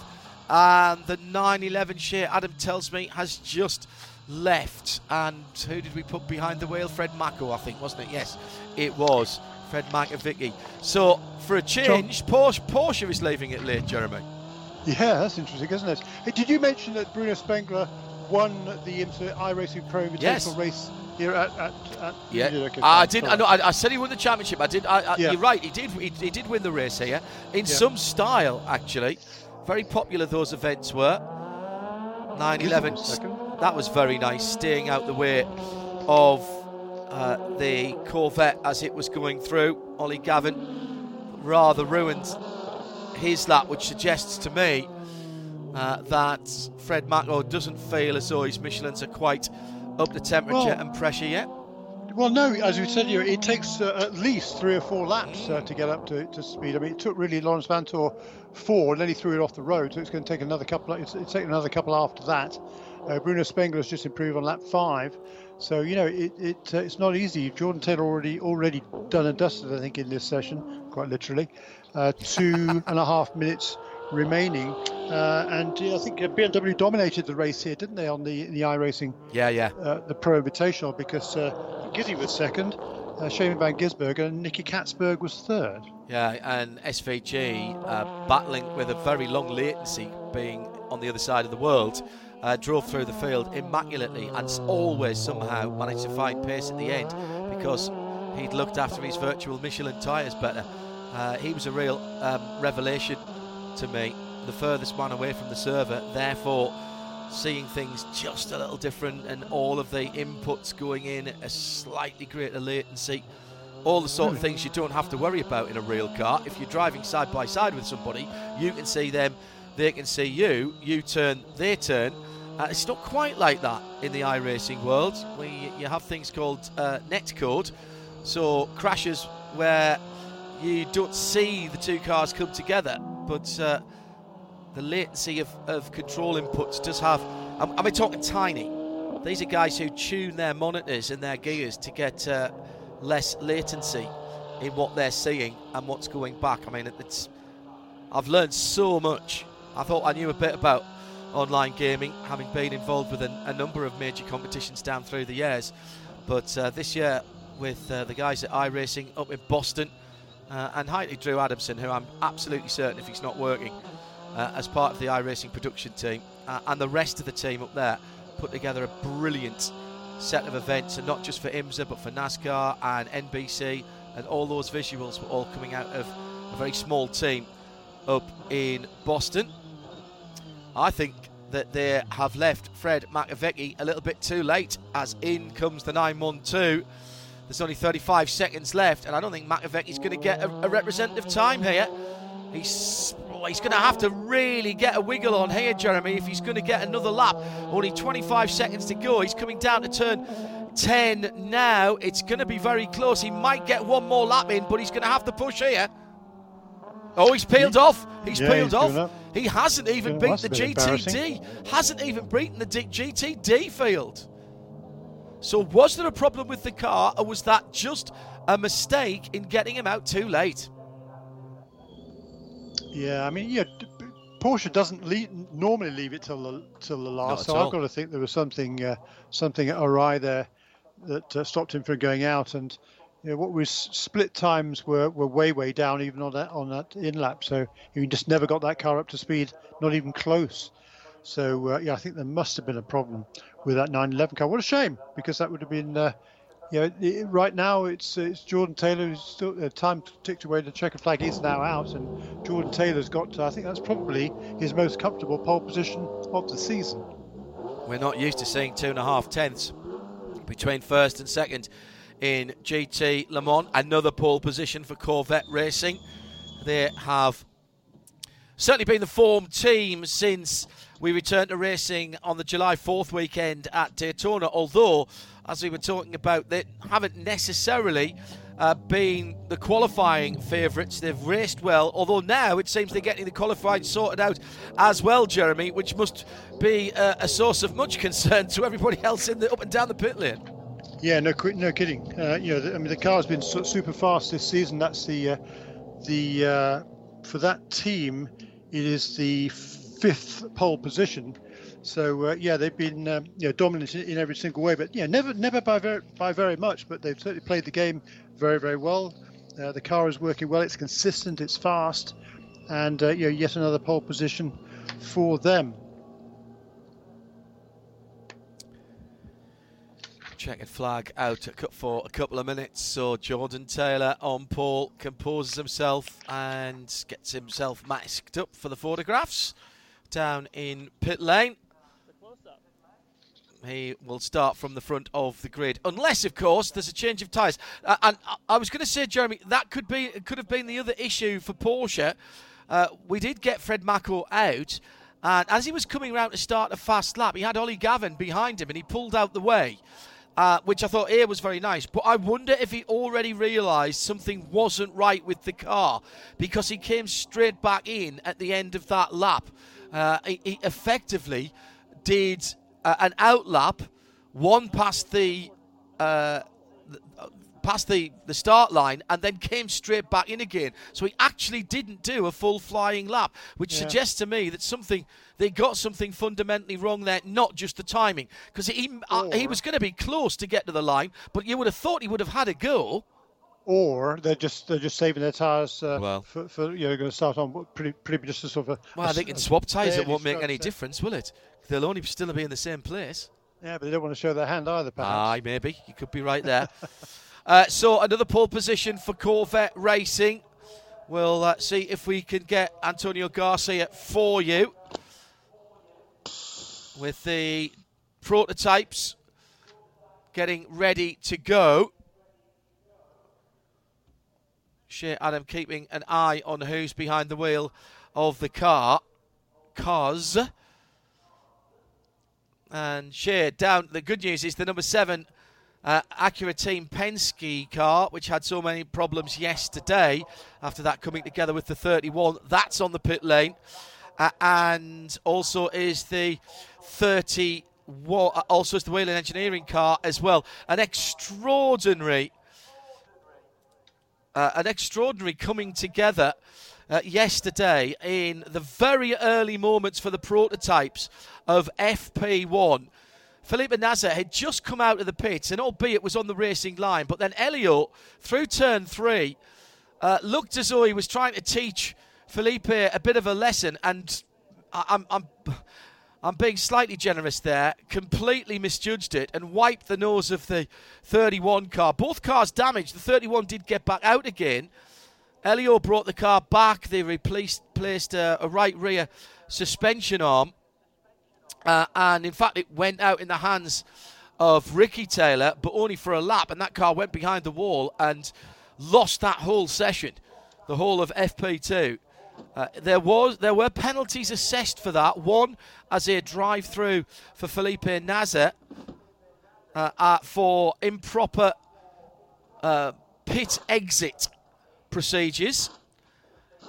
and the 911 Shea, Adam tells me, has just left. And who did we put behind the wheel? Fred Mako, I think, wasn't it? Yes, it was. Fred Vicky. So, for a change, Porsche, Porsche is leaving it late, Jeremy. Yeah, that's interesting, isn't it? Hey, did you mention that Bruno Spengler won the iRacing Pro Invitational yes. race here at, at, at yeah. I did. I, know, I, I, said he won the championship. I did. I, yeah. You're right. He did. He, he, did win the race here in yeah. some style, actually. Very popular those events were. 911. That was very nice, staying out the way of uh, the Corvette as it was going through. Ollie Gavin rather ruined his lap, which suggests to me uh, that Fred Mako doesn't feel as though his Michelin's are quite up to temperature well, and pressure yet. Well, no, as we said, it takes uh, at least three or four laps uh, to get up to, to speed. I mean, it took really Laurens Vanthoor four, and then he threw it off the road, so it's going to take another couple. It's, it's another couple after that. Uh, Bruno Spengler has just improved on lap five, so you know it, it uh, it's not easy. Jordan Taylor already already done and dusted, I think, in this session, quite literally. Uh, two and a half minutes remaining. Uh, and I think uh, BMW dominated the race here, didn't they, on the the iRacing? Yeah, yeah. Uh, the Pro Invitational because uh, Gizzy was second, uh, Shane van Gisbergen, and Nicky Catsburg was third. Yeah, and SVG uh, battling with a very long latency, being on the other side of the world. Uh, drove through the field immaculately and always somehow managed to find pace at the end because he'd looked after his virtual Michelin tyres better. Uh, he was a real um, revelation to me, the furthest man away from the server. Therefore, seeing things just a little different and all of the inputs going in a slightly greater latency. All the sort of things you don't have to worry about in a real car. If you're driving side by side with somebody, you can see them, they can see you, you turn, they turn. Uh, it's not quite like that in the iRacing world. We, you have things called uh, netcode, so crashes where you don't see the two cars come together, but uh, the latency of, of control inputs does have. I'm, I'm talking tiny. These are guys who tune their monitors and their gears to get uh, less latency in what they're seeing and what's going back. I mean, it's. I've learned so much. I thought I knew a bit about online gaming, having been involved with a, a number of major competitions down through the years. But uh, this year, with uh, the guys at iRacing up in Boston, uh, and Highly Drew Adamson, who I'm absolutely certain if he's not working, uh, as part of the iRacing production team, uh, and the rest of the team up there put together a brilliant set of events, and not just for IMSA but for NASCAR and NBC, and all those visuals were all coming out of a very small team up in Boston. I think that they have left Fred Makowiecki a little bit too late, as in comes the 912 There's only 35 seconds left, and I don't think Makovic is going to get a, a, representative time here. He's oh, he's going to have to really get a wiggle on here, Jeremy, if he's going to get another lap. Only 25 seconds to go. He's coming down to turn 10 now. It's going to be very close. He might get one more lap in, but he's going to have to push here. Oh, he's peeled off. He's yeah, peeled he's off. He hasn't even beaten the GTD. Hasn't even beaten the GTD field. So, was there a problem with the car, or was that just a mistake in getting him out too late? Yeah, I mean, yeah, Porsche doesn't leave, normally leave it till the till the last. So. I've got to think there was something uh, something awry there that uh, stopped him from going out. And you know, what was split times were, were way way down even on that on that in lap. So he just never got that car up to speed, not even close. So uh, yeah, I think there must have been a problem with that 911 car. What a shame because that would have been. Uh, yeah, right now it's it's Jordan Taylor who's still uh, time ticked away. The checker flag is now out, and Jordan Taylor's got. To, I think that's probably his most comfortable pole position of the season. We're not used to seeing two and a half tenths between first and second in GT Le Mans. Another pole position for Corvette Racing. They have certainly been the form team since we returned to racing on the July 4th weekend at Daytona, although, as we were talking about, they haven't necessarily uh, been the qualifying favourites. They've raced well, although now it seems they're getting the qualifying sorted out as well, Jeremy, which must be a, a source of much concern to everybody else in the up and down the pit lane. Yeah, no, no kidding. Uh, you know, the, I mean, the car's been super fast this season. That's the uh, the uh, for that team. It is the fifth pole position. So uh, yeah, they've been um, you know, dominant in every single way, but yeah, never never by very by very much. But they've certainly played the game very very well. Uh, the car is working well. It's consistent. It's fast, and uh, you know, yet another pole position for them. Checkered flag out for a couple of minutes. So Jordan Taylor on pole composes himself and gets himself masked up for the photographs down in pit lane. He will start from the front of the grid, unless, of course, there's a change of tyres. Uh, and I was going to say, Jeremy, that could be could have been the other issue for Porsche. Uh, we did get Fred Mako out, and as he was coming around to start a fast lap, he had Ollie Gavin behind him, and he pulled out the way. Uh, which I thought here was very nice. But I wonder if he already realised something wasn't right with the car because he came straight back in at the end of that lap. Uh, he, he, effectively did uh, an outlap, one past the. Uh, past the, the start line and then came straight back in again. So he actually didn't do a full flying lap, which yeah. suggests to me that something they got something fundamentally wrong there, not just the timing. Because he uh, he was going to be close to get to the line, but you would have thought he would have had a go or they're just they're just saving their tires uh, well, for, for you know going to start on pretty pretty just a sort of a, well, I think in swap tyres it won't make any difference, will it? They'll only still be in the same place. Yeah, but they don't want to show their hand either. Perhaps. Aye, maybe you could be right there. uh, so another pole position for Corvette Racing. We'll uh, see if we can get Antonio Garcia for you with the prototypes getting ready to go. Shea Adam keeping an eye on who's behind the wheel of the car. Cause. And Shea down. The good news is the number seven uh, Acura Team Penske car, which had so many problems yesterday after that coming together with the 31. That's on the pit lane. Uh, and also is the 30. Uh, also is the Whelen Engineering car as well. An extraordinary uh, an extraordinary coming together uh, yesterday in the very early moments for the prototypes of FP1. Felipe Nasr had just come out of the pits, and albeit was on the racing line, but then Elio, through turn three, uh, looked as though he was trying to teach Felipe a bit of a lesson, and I, I'm, I'm I'm being slightly generous there, completely misjudged it and wiped the nose of the 31 car. Both cars damaged. The 31 did get back out again. Elio brought the car back. They replaced placed a, a right rear suspension arm. Uh, and in fact, it went out in the hands of Ricky Taylor, but only for a lap, and that car went behind the wall and lost that whole session, the whole of FP2. Uh, there was there were penalties assessed for that. One as a drive through for Felipe Nasr uh, uh, for improper uh, pit exit procedures,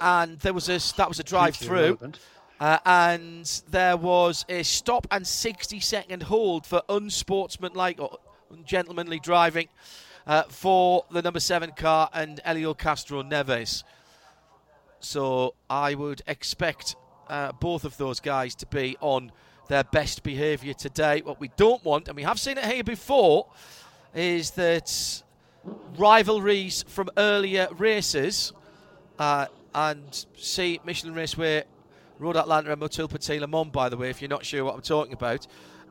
and there was a that was a drive through. Uh, and there was a stop and 60 second hold for unsportsmanlike or ungentlemanly driving uh, for the number seven car and Helio Castroneves. So I would expect uh, both of those guys to be on their best behaviour today. What we don't want, and we have seen it here before, is that rivalries from earlier races uh, and see Michelin Raceway Road Atlanta and Motul Petit Le Mans, by the way, if you're not sure what I'm talking about.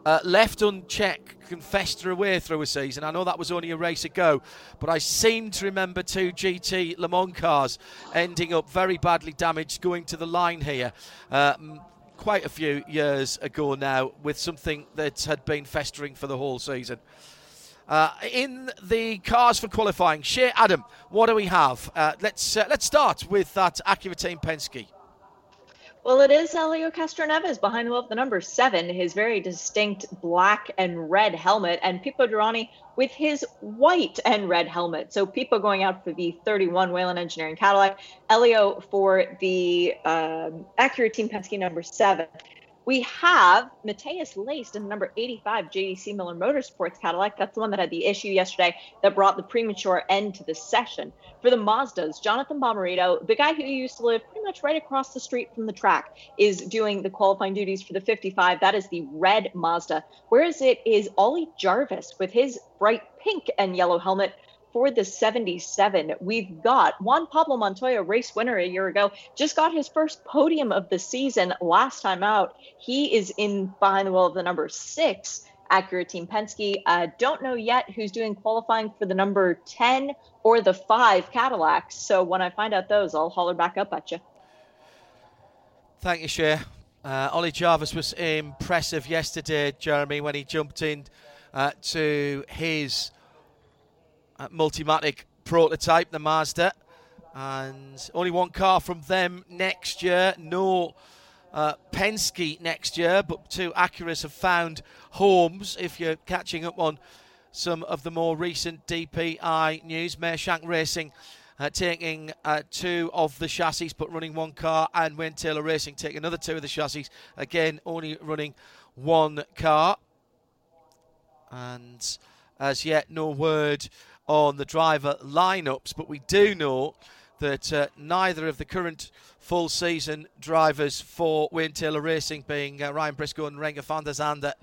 Uh, left unchecked can fester away through a season. I know that was only a race ago, but I seem to remember two GT Le Mans cars ending up very badly damaged going to the line here. Uh, quite a few years ago now, with something that had been festering for the whole season. Uh, in the cars for qualifying, Shea Adam, what do we have? Uh, let's uh, let's start with that Acura Team Penske. Well, it is Elio Castroneves behind the wheel of the number seven, his very distinct black and red helmet, and Pipo Derani with his white and red helmet. So Pipo going out for the 31 Whelen Engineering Cadillac, Elio for the um, Acura Team Penske number seven. We have Matheus Leist in the number 85 JDC Miller Motorsports Cadillac. That's the one that had the issue yesterday that brought the premature end to the session. For the Mazdas, Jonathan Bomarito, the guy who used to live pretty much right across the street from the track, is doing the qualifying duties for the 55. That is the red Mazda. Whereas it is Ollie Jarvis with his bright pink and yellow helmet for the 77, we've got Juan Pablo Montoya, race winner a year ago, just got his first podium of the season last time out. He is in behind the wheel of the number six Acura Team Penske. Uh, don't know yet who's doing qualifying for the number 10 or the five Cadillacs. So when I find out those, I'll holler back up at you. Thank you, Shea. Uh, Ollie Jarvis was impressive yesterday, Jeremy, when he jumped in uh, to his Multimatic prototype, the Mazda. And only one car from them next year. No uh, Penske next year, but two Acuras have found homes. If you're catching up on some of the more recent DPI news, Meyer Shank Racing uh, taking uh, two of the chassis but running one car, and Wayne Taylor Racing taking another two of the chassis, again only running one car. And as yet, no word on the driver lineups, but we do know that uh, neither of the current full season drivers for Wayne Taylor Racing, being uh, Ryan Briscoe and Renger van der Zande,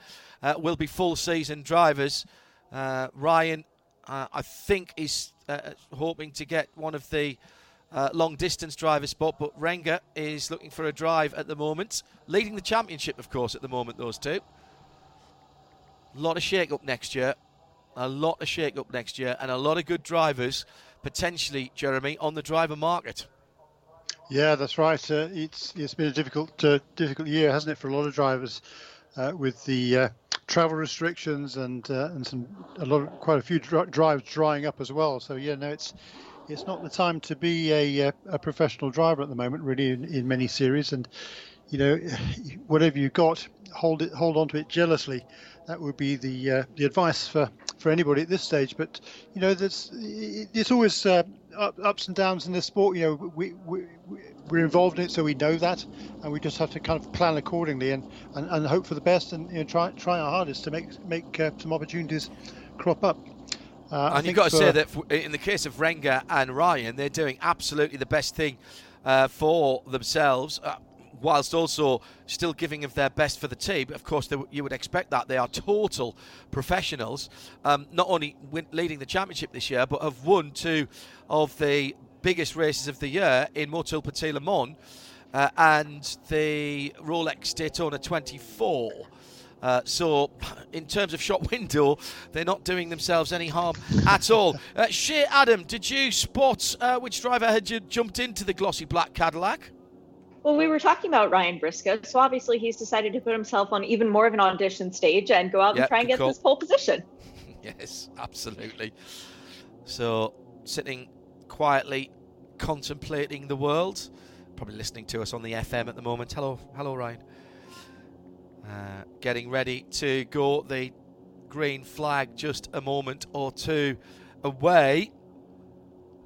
uh, will be full season drivers. Uh, Ryan, uh, I think, is uh, hoping to get one of the long distance driver spot, but Renger is looking for a drive at the moment, leading the championship, of course, at the moment, those two. A lot of shake up next year a lot of shake up next year and a lot of good drivers potentially, Jeremy, on the driver market. Yeah, that's right. Uh, it's it's been a difficult uh, difficult year, hasn't it, for a lot of drivers uh, with the uh, travel restrictions and uh, and some a lot of quite a few dri- drives drying up as well. So yeah, no, it's it's not the time to be a, uh, a professional driver at the moment, really, in, in many series. And you know, whatever you got, hold it hold on to it jealously. That would be the the advice for for anybody at this stage. But you know, there's it's always uh, ups and downs in this sport. You know, we, we we're involved in it, so we know that, and we just have to kind of plan accordingly and, and, and hope for the best and you know, try try our hardest to make make uh, some opportunities crop up. Uh, and you've got to say that in the case of Renger and Ryan, they're doing absolutely the best thing uh, for themselves. Uh, whilst also still giving of their best for the team. Of course, they, you would expect that they are total professionals. Um, not only win, leading the championship this year, but have won two of the biggest races of the year in Motul Petit Le Mans uh, and the Rolex Daytona 24. Uh, so, in terms of shop window, they're not doing themselves any harm at all. Uh, Shea Adam, did you spot uh, which driver had jumped into the glossy black Cadillac? Well, we were talking about Ryan Briscoe, so obviously he's decided to put himself on even more of an audition stage and go out Yep, and try and get call. this pole position. Yes, absolutely. So, sitting quietly, contemplating the world, probably listening to us on the FM at the moment. Hello, hello, Ryan. Uh, getting ready to go. The green flag just a moment or two away.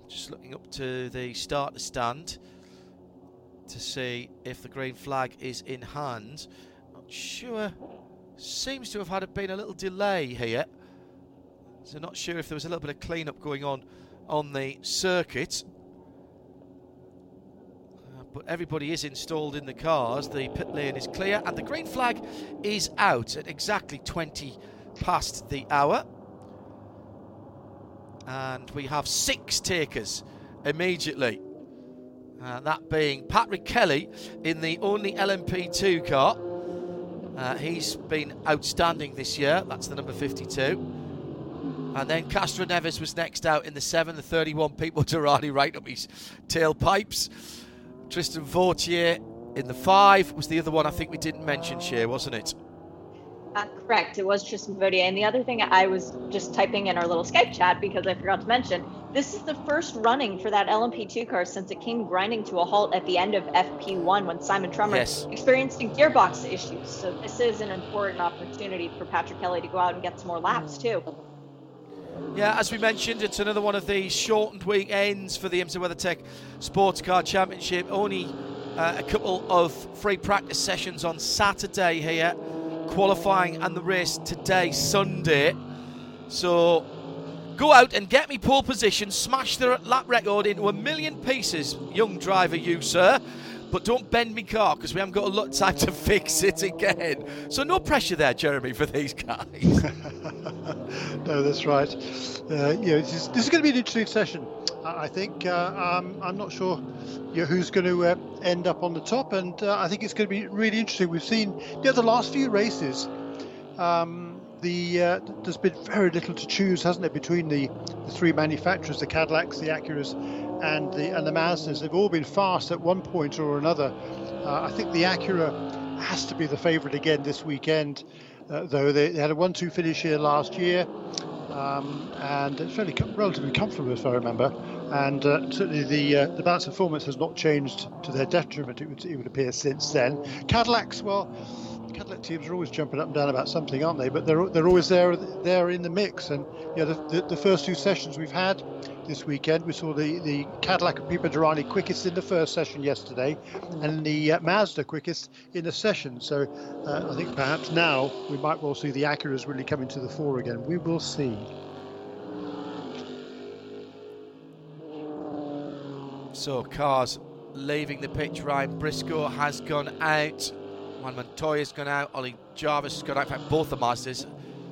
Just looking up to the starter stand to see if the green flag is in hand. Not sure. Seems to have had been a little delay here. So not sure if there was a little bit of clean-up going on on the circuit. Uh, but everybody is installed in the cars. The pit lane is clear, and the green flag is out at exactly 20 past the hour. And we have six takers immediately. Uh, that being Patrick Kelly in the only LMP2 car. Uh, he's been outstanding this year. That's the number 52. And then Castroneves was next out in the seven, the 31 Pipo Derani right up his tailpipes. Tristan Vautier in the five was the other one I think we didn't mention, Shea, wasn't it? Uh, correct. It was Tristan Vautier. And the other thing I was just typing in our little Skype chat because I forgot to mention this is the first running for that LMP2 car since it came grinding to a halt at the end of FP1 when Simon Trummer Yes. experienced gearbox issues. So this is an important opportunity for Patrick Kelly to go out and get some more laps too. Yeah, as we mentioned, it's another one of these shortened weekends for the IMSA WeatherTech Sports Car Championship. Only uh, a couple of free practice sessions on Saturday here, qualifying and the race today, Sunday. So go out and get me pole position, smash the lap record into a million pieces, young driver, you, sir. But don't bend me car because we haven't got a lot of time to fix it again. So no pressure there, Jeremy, for these guys. no, that's right. Uh, you know, this is, this is going to be an interesting session. I I think uh, um, I'm not sure you know, who's going to uh, end up on the top, and uh, I think it's going to be really interesting. We've seen you know, the last few races. Um, the uh, there's been very little to choose, hasn't it, between the, the three manufacturers, the Cadillacs, the Acuras, and the and the Mazdas. They've all been fast at one point or another. Uh, I think the Acura has to be the favourite again this weekend, uh, though they, they had a one-two finish here last year, um, and it's fairly com- relatively comfortable, if I remember. And uh, certainly the uh, the balance of performance has not changed to their detriment. It would, it would appear since then. Cadillacs, well. Cadillac teams are always jumping up and down about something, aren't they? But they're they're always there there in the mix. And know, the, the, the first two sessions we've had this weekend, we saw the, the Cadillac of Pipo Derani quickest in the first session yesterday, and the uh, Mazda quickest in the session. So uh, I think perhaps now we might well see the Acuras really coming to the fore again. We will see. So cars leaving the pitch. Ryan Briscoe has gone out. Juan Montoya's gone out. Ollie Jarvis has gone out. In fact, both the Mazdas.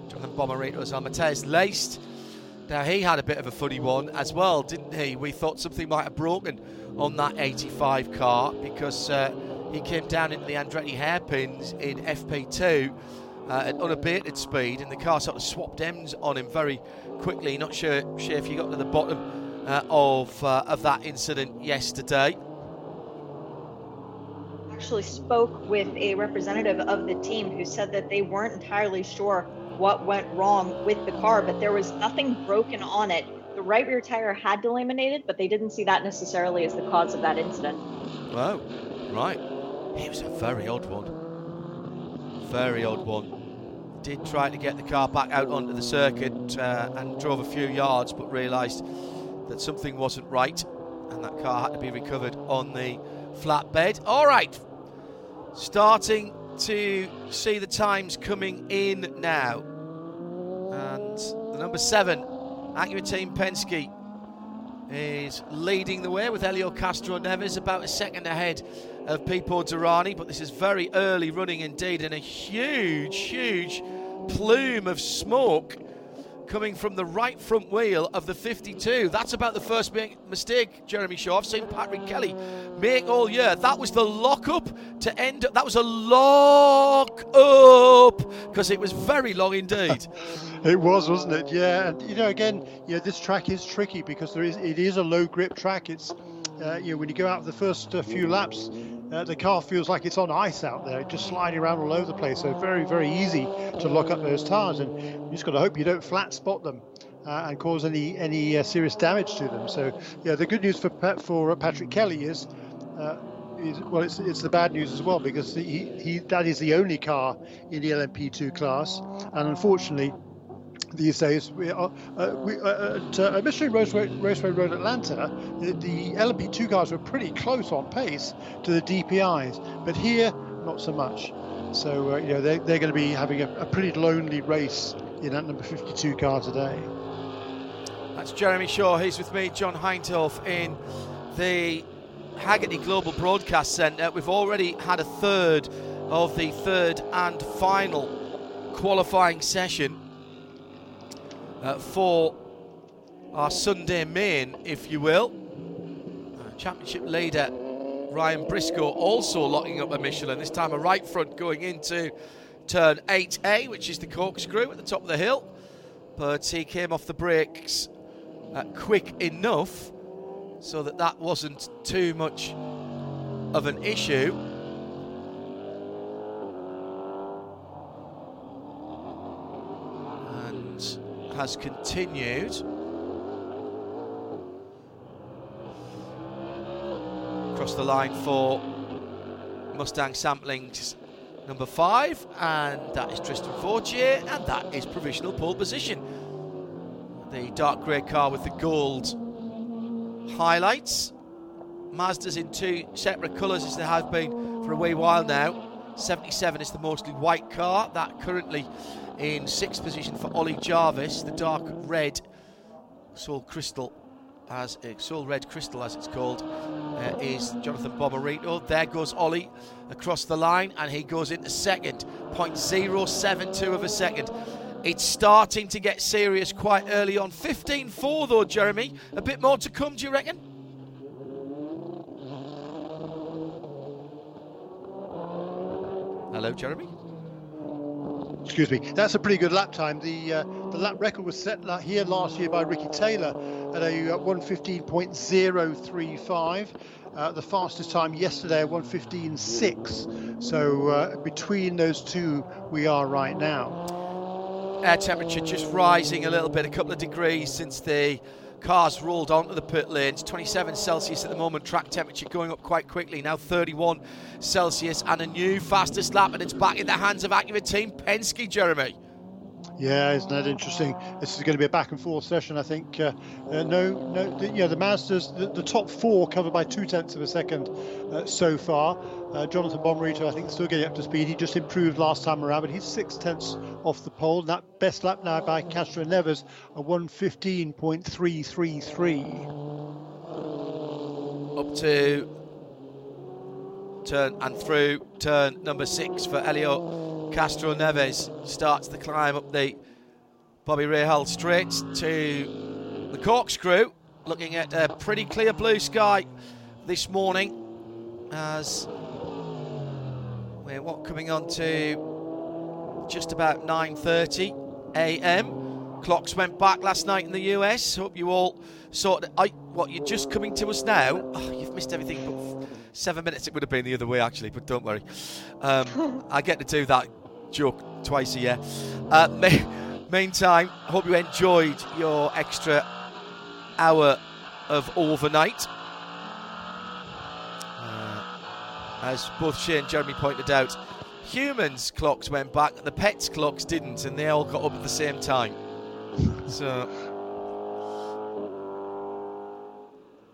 Jonathan Bomarito as well. Matheus Leist. Now, he had a bit of a funny one as well, didn't he? We thought something might have broken on that 85 car because uh, he came down into the Andretti hairpins in FP2 uh, at unabated speed, and the car sort of swapped ends on him very quickly. Not sure, sure if you got to the bottom uh, of uh, of that incident yesterday. Actually, spoke with a representative of the team who said that they weren't entirely sure what went wrong with the car, but there was nothing broken on it. The right rear tire had delaminated, but they didn't see that necessarily as the cause of that incident. Wow, right. It was a very odd one. Very odd one. Did try to get the car back out onto the circuit uh, and drove a few yards, but realised that something wasn't right, and that car had to be recovered on the flatbed. All right, starting to see the times coming in now. And the number seven, Acura Team Penske, is leading the way with Elio Castroneves about a second ahead of Pipo Derani. But this is very early running indeed, and a huge, huge plume of smoke coming from the right front wheel of the 52. That's about the first mi- mistake, Jeremy Shaw. I've seen Patrick Kelly make all year. That was the lock up to end up. That was a lock up because it was very long indeed. It was, wasn't it? Yeah, and you know, again, yeah, this track is tricky because there is it is a low grip track. It's uh, you know when you go out the first uh, few laps, uh, the car feels like it's on ice out there, just sliding around all over the place. So very, very easy to lock up those tires, and you just got to hope you don't flat spot them. Uh, and cause any any uh, serious damage to them. So yeah, the good news for for Patrick Kelly is, uh, is well, it's, it's the bad news as well because he, he that is the only car in the LMP2 class, and unfortunately these days. We are, uh, we, uh, at uh, Michelin Raceway, Raceway Road Atlanta, the, the LMP2 cars were pretty close on pace to the DPIs, but here, not so much. So, uh, you know, they're, they're going to be having a, a, pretty lonely race in that number 52 car today. That's Jeremy Shaw. He's with me, John Hindhaugh, in the Hagerty Global Broadcast Centre. We've already had a third of the third and final qualifying session uh, for our Sunday main, if you will. Uh, championship leader Ryan Briscoe also locking up a Michelin, this time a right front going into turn 8A, which is the corkscrew at the top of the hill. But he came off the brakes uh, quick enough so that that wasn't too much of an issue. Has continued. Across the line for Mustang Samplings number five, and that is Tristan Vautier, and that is provisional pole position. The dark grey car with the gold highlights. Mazda's in two separate colours as they have been for a wee while now. 77 is the mostly white car, that currently in sixth position for Ollie Jarvis, the dark red Soul Crystal, as uh, Soul Red Crystal as it's called, uh, is Jonathan Bomarito. There goes Ollie across the line, and he goes into second, 0.072 of a second. It's starting to get serious quite early on. 15-4 though, Jeremy. A bit more to come, do you reckon? Hello, Jeremy excuse me, that's a pretty good lap time. The uh, the lap record was set here last year by Ricky Taylor at a uh, 115.035. Uh, the fastest time yesterday at 115.6. So uh, between those two, we are right now. Air temperature just rising a little bit, a couple of degrees since the Cars rolled onto the pit lanes. 27 Celsius at the moment. Track temperature going up quite quickly. Now 31 Celsius and a new fastest lap, and it's back in the hands of Acura Team Penske, Jeremy. Yeah, isn't that interesting? This is going to be a back and forth session, I think. Uh, uh, no, no, the, yeah, the Mazdas, the, the, top four covered by two tenths of a second uh, so far. Uh, Jonathan Bomarito, I think, still getting up to speed. He just improved last time around, but he's six tenths off the pole. And that best lap now by Castroneves, a 115.333. Up to turn and through turn number six for Elio Castroneves. Starts the climb up the Bobby Rahal straight to the corkscrew. Looking at a pretty clear blue sky this morning as we're what coming on to just about 9:30 a.m. Clocks went back last night in the US. Hope you all saw. I, what you're just coming to us now. Oh, you've missed everything but seven minutes. It would have been the other way actually, but don't worry. Um, I get to do that joke twice a year. Uh, may, meantime, hope you enjoyed your extra hour of overnight. As both Shane and Jeremy pointed out, humans' clocks went back, the pets' clocks didn't, and they all got up at the same time. So,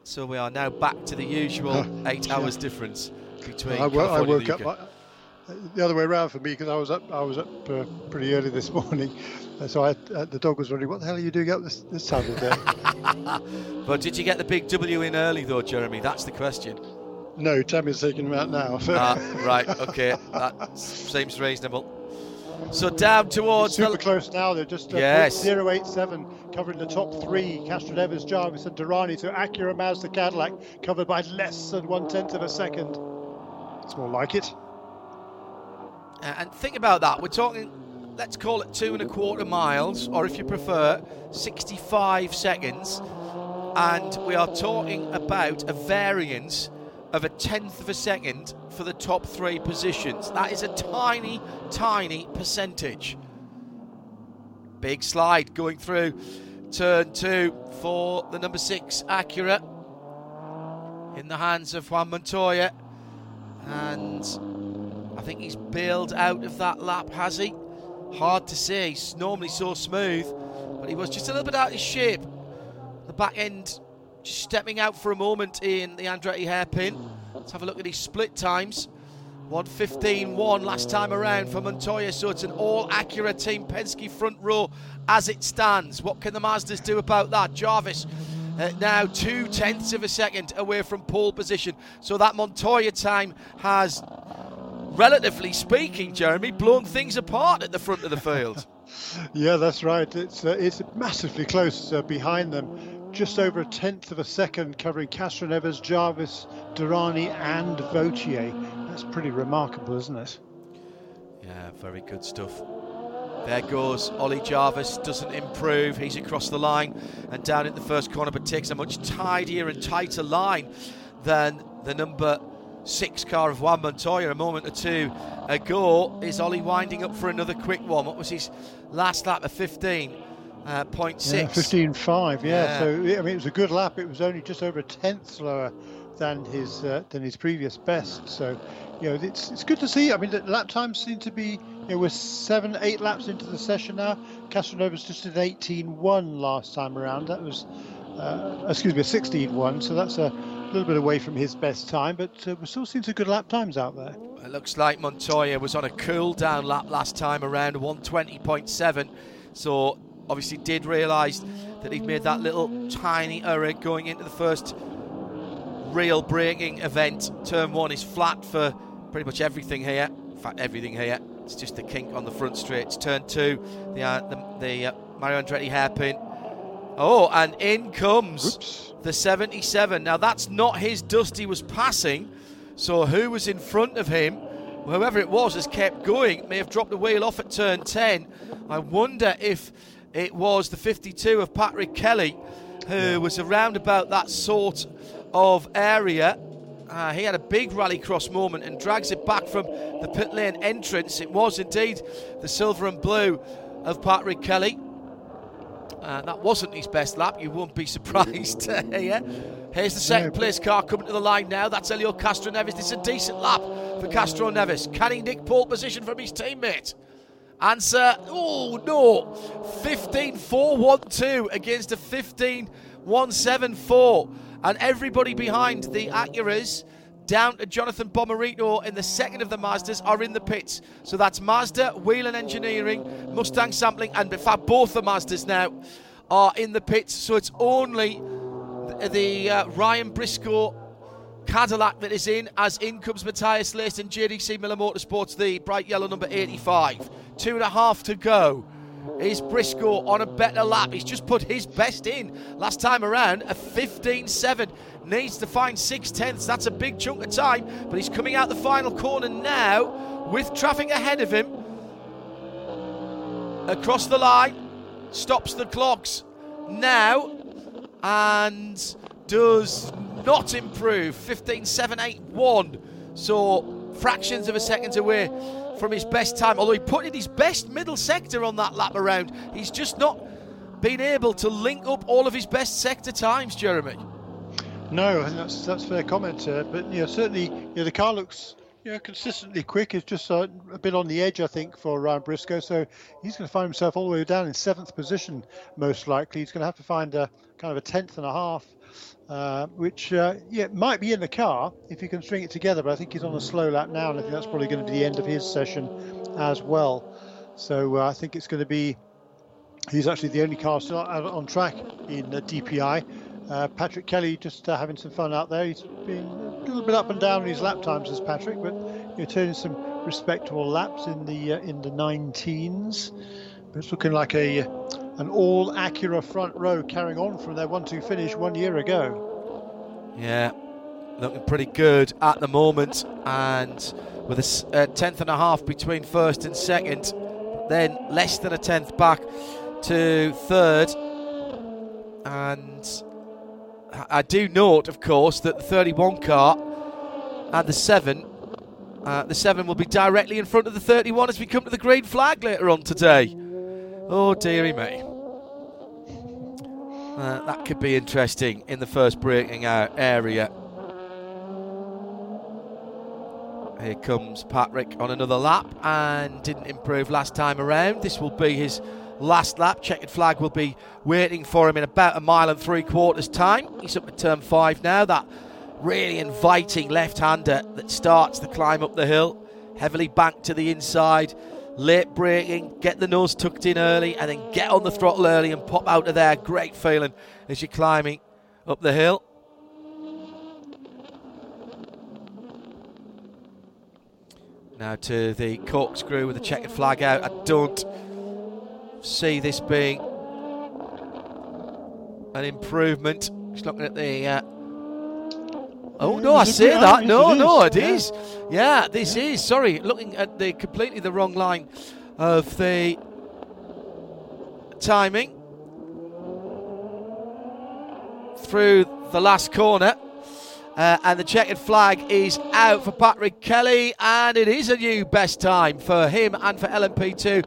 so we are now back to the usual eight hours difference between. I, I woke up. I, the other way around for me because I was up. I was up uh, pretty early this morning, so I, uh, the dog was wondering what the hell are you doing up this, this time of day. but did you get the big W in early though, Jeremy? That's the question. No, Tammy's taking him out now. ah, right, okay. That seems reasonable. So down towards it's super the... close now. They're just uh, yes. 087 covering the top three. Castroneves, Jarvis, and Derani to Acura Mazda Cadillac covered by less than one tenth of a second. It's more like it. And think about that. We're talking, let's call it two and a quarter miles, or if you prefer, 65 seconds. And we are talking about a variance of a tenth of a second for the top three positions. That is a tiny, tiny percentage. Big slide going through turn two for the number six Acura in the hands of Juan Montoya. And I think he's bailed out of that lap, has he? Hard to say. He's normally so smooth, but he was just a little bit out of shape. The back end just stepping out for a moment in the Andretti hairpin. Let's have a look at his split times. 115.1 last time around for Montoya, so it's an all Acura Team Penske front row as it stands. What can the Mazdas do about that? Jarvis uh, now two tenths of a second away from pole position, so that Montoya time has, relatively speaking, Jeremy, blown things apart at the front of the field. yeah, that's right. It's uh, it's massively close uh, behind them just over a tenth of a second covering Castroneves, Jarvis, Derani and Vautier. That's pretty remarkable, isn't it? Yeah, very good stuff. There goes Ollie Jarvis, doesn't improve. He's across the line and down in the first corner, but takes a much tidier and tighter line than the number six car of Juan Montoya a moment or two ago. Is Ollie winding up for another quick one? What was his last lap? of 15. Uh, 0.6. Yeah, 15.5, yeah. yeah. So, I mean, it was a good lap. It was only just over a tenth slower than his uh, than his previous best. So, you know, it's it's good to see. I mean, the lap times seem to be. You know, we're seven, eight laps into the session now. Castroneves just did 18.1 last time around. That was, uh, excuse me, 16.1. So that's a little bit away from his best time, but uh, we're still seeing some good lap times out there. It looks like Montoya was on a cool down lap last time around, 120.7. So obviously did realise that he'd made that little tiny error going into the first real braking event. Turn one is flat for pretty much everything here. In fact, everything here. It's just the kink on the front straight. turn two, the uh, the, the uh, Mario Andretti hairpin. Oh, and in comes Oops. the 77. Now that's not his dust he was passing. So who was in front of him? Whoever it was has kept going. May have dropped the wheel off at turn 10. I wonder if it was the 52 of Patrick Kelly who was around about that sort of area. Uh, he had a big rallycross moment and drags it back from the pit lane entrance. It was indeed the silver and blue of Patrick Kelly. Uh, that wasn't his best lap, you won't be surprised here. Here's the second place car coming to the line now. That's Helio Castroneves. This is a decent lap for Castroneves. Can he nick pole position from his teammate? Answer, oh no, 15-4-1-2 against a 15-1-7-4. And everybody behind the Acuras down to Jonathan Bomarito in the second of the Mazdas are in the pits. So that's Mazda, Whelen Engineering, Mustang Sampling, and in fact both the Mazdas now are in the pits. So it's only the, the uh, Ryan Briscoe Cadillac that is in, as in comes Matheus Leist and JDC Miller Motorsports, the bright yellow number 85. Two and a half to go. Is Briscoe on a better lap? He's just put his best in last time around, a 15 7. Needs to find six tenths. That's a big chunk of time, but he's coming out the final corner now with traffic ahead of him. Across the line, stops the clocks now, and does not improve. 15 7 8 1. So fractions of a second away from his best time. Although he put in his best middle sector on that lap around, he's just not been able to link up all of his best sector times, Jeremy. No, that's that's fair comment. Uh, but you know, certainly, you know, the car looks you know consistently quick. It's just a bit on the edge, I think, for Ryan Briscoe. So he's going to find himself all the way down in seventh position, most likely. He's going to have to find a kind of a tenth and a half uh, which uh, yeah might be in the car if he can string it together. But I think he's on a slow lap now, and I think that's probably going to be the end of his session as well. So uh, I think it's going to be he's actually the only car still on track in DPI. Uh, Patrick Kelly just uh, having some fun out there. He's been a little bit up and down in his lap times as Patrick, but you're turning some respectable laps in the in the 19s. But it's looking like a an all Acura front row carrying on from their 1 2 finish one year ago. Yeah, looking pretty good at the moment, and with a tenth and a half between first and second, then less than a tenth back to third. And I do note, of course, that the 31 car and the 7. Uh, the 7 will be directly in front of the 31 as we come to the green flag later on today. Oh, dearie me. Uh, that could be interesting in the first breaking out area. Here comes Patrick on another lap and didn't improve last time around. This will be his last lap. Checkered flag will be waiting for him in about a mile and three quarters time. He's up at turn five now. That really inviting left hander that starts the climb up the hill. Heavily banked to the inside. Late braking, get the nose tucked in early, and then get on the throttle early and pop out of there. Great feeling as you're climbing up the hill. Now to the corkscrew with the checkered flag out. I don't see this being an improvement. Just looking at the. Uh, oh no, I see that. No, no, it is. Yeah, this is. Sorry, looking at the completely the wrong line of the timing through the last corner. Uh, and the checkered flag is out for Patrick Kelly, and it is a new best time for him and for LMP2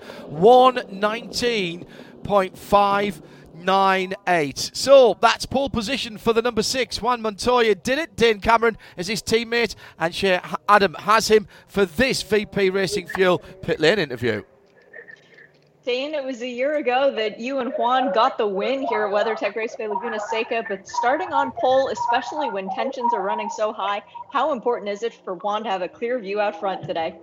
119.598. So that's pole position for the number six. Juan Montoya did it. Dane Cameron is his teammate, and Shea Adam has him for this VP Racing Fuel pit lane interview. Dane, it was a year ago that you and Juan got the win here at WeatherTech Raceway Laguna Seca, but starting on pole, especially when tensions are running so high, how important is it for Juan to have a clear view out front today?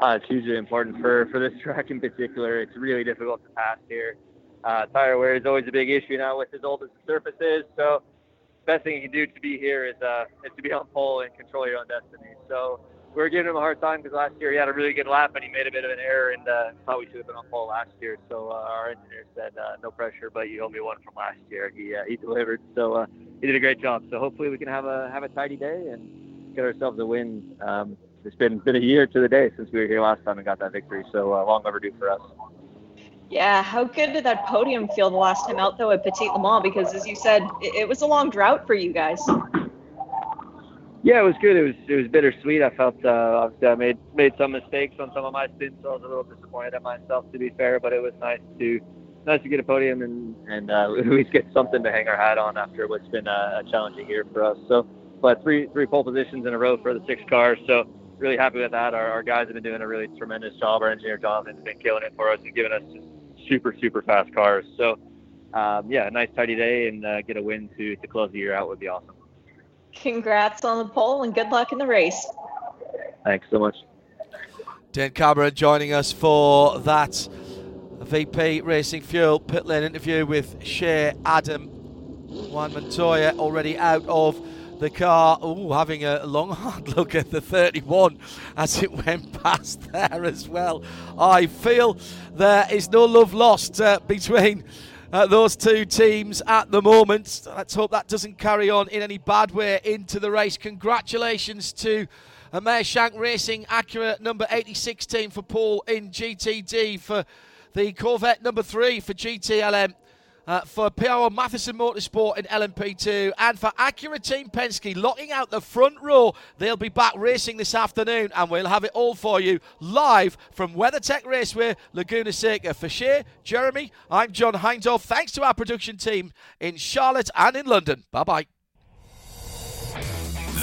Uh, it's hugely important for, for this track in particular. It's really difficult to pass here. Uh, tire wear is always a big issue now with as old as the surface is. So, best thing you can do to be here is uh, is to be on pole and control your own destiny. So, we were giving him a hard time because last year he had a really good lap and he made a bit of an error and uh, thought we should have been on pole last year. So uh, our engineer said, uh, "No pressure, but you owe me one from last year." He uh, he delivered, so uh, he did a great job. So hopefully we can have a have a tidy day and get ourselves a win. Um, it's been been a year to the day since we were here last time and got that victory, so uh, long overdue for us. Yeah, how good did that podium feel the last time out though at Petit Le Mans? Because as you said, it, it was a long drought for you guys. Yeah, it was good. It was it was bittersweet. I felt uh, I made made some mistakes on some of my stints, so I was a little disappointed at myself to be fair. But it was nice to nice to get a podium and and uh, at least get something to hang our hat on after what's been a, a challenging year for us. So, but three three pole positions in a row for the six cars. So really happy with that. Our, our guys have been doing a really tremendous job. Our engineer Jonathan's been killing it for us and giving us just super super fast cars. So um, yeah, a nice tidy day and uh, get a win to to close the year out would be awesome. Congrats on the pole and good luck in the race. Thanks so much. Dane Cameron joining us for that VP Racing Fuel pit lane interview with Shea Adam. Juan Montoya already out of the car. Oh, having a long hard look at the 31 as it went past there as well. I feel there is no love lost uh, between uh, those two teams at the moment. Let's hope that doesn't carry on in any bad way into the race. Congratulations to Meyer Shank Racing Acura number 86 team for Paul in GTD, for the Corvette number three for GTLM uh, for PR Mathiasen Motorsport in LMP2 and for Acura Team Penske locking out the front row. They'll be back racing this afternoon and we'll have it all for you live from WeatherTech Raceway, Laguna Seca. For Shea, Jeremy, I'm John Hindhaugh. Thanks to our production team in Charlotte and in London. Bye bye.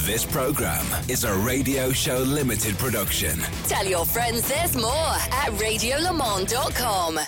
This program is a Radio Show Limited production. Tell your friends there's more at radiolemans.com.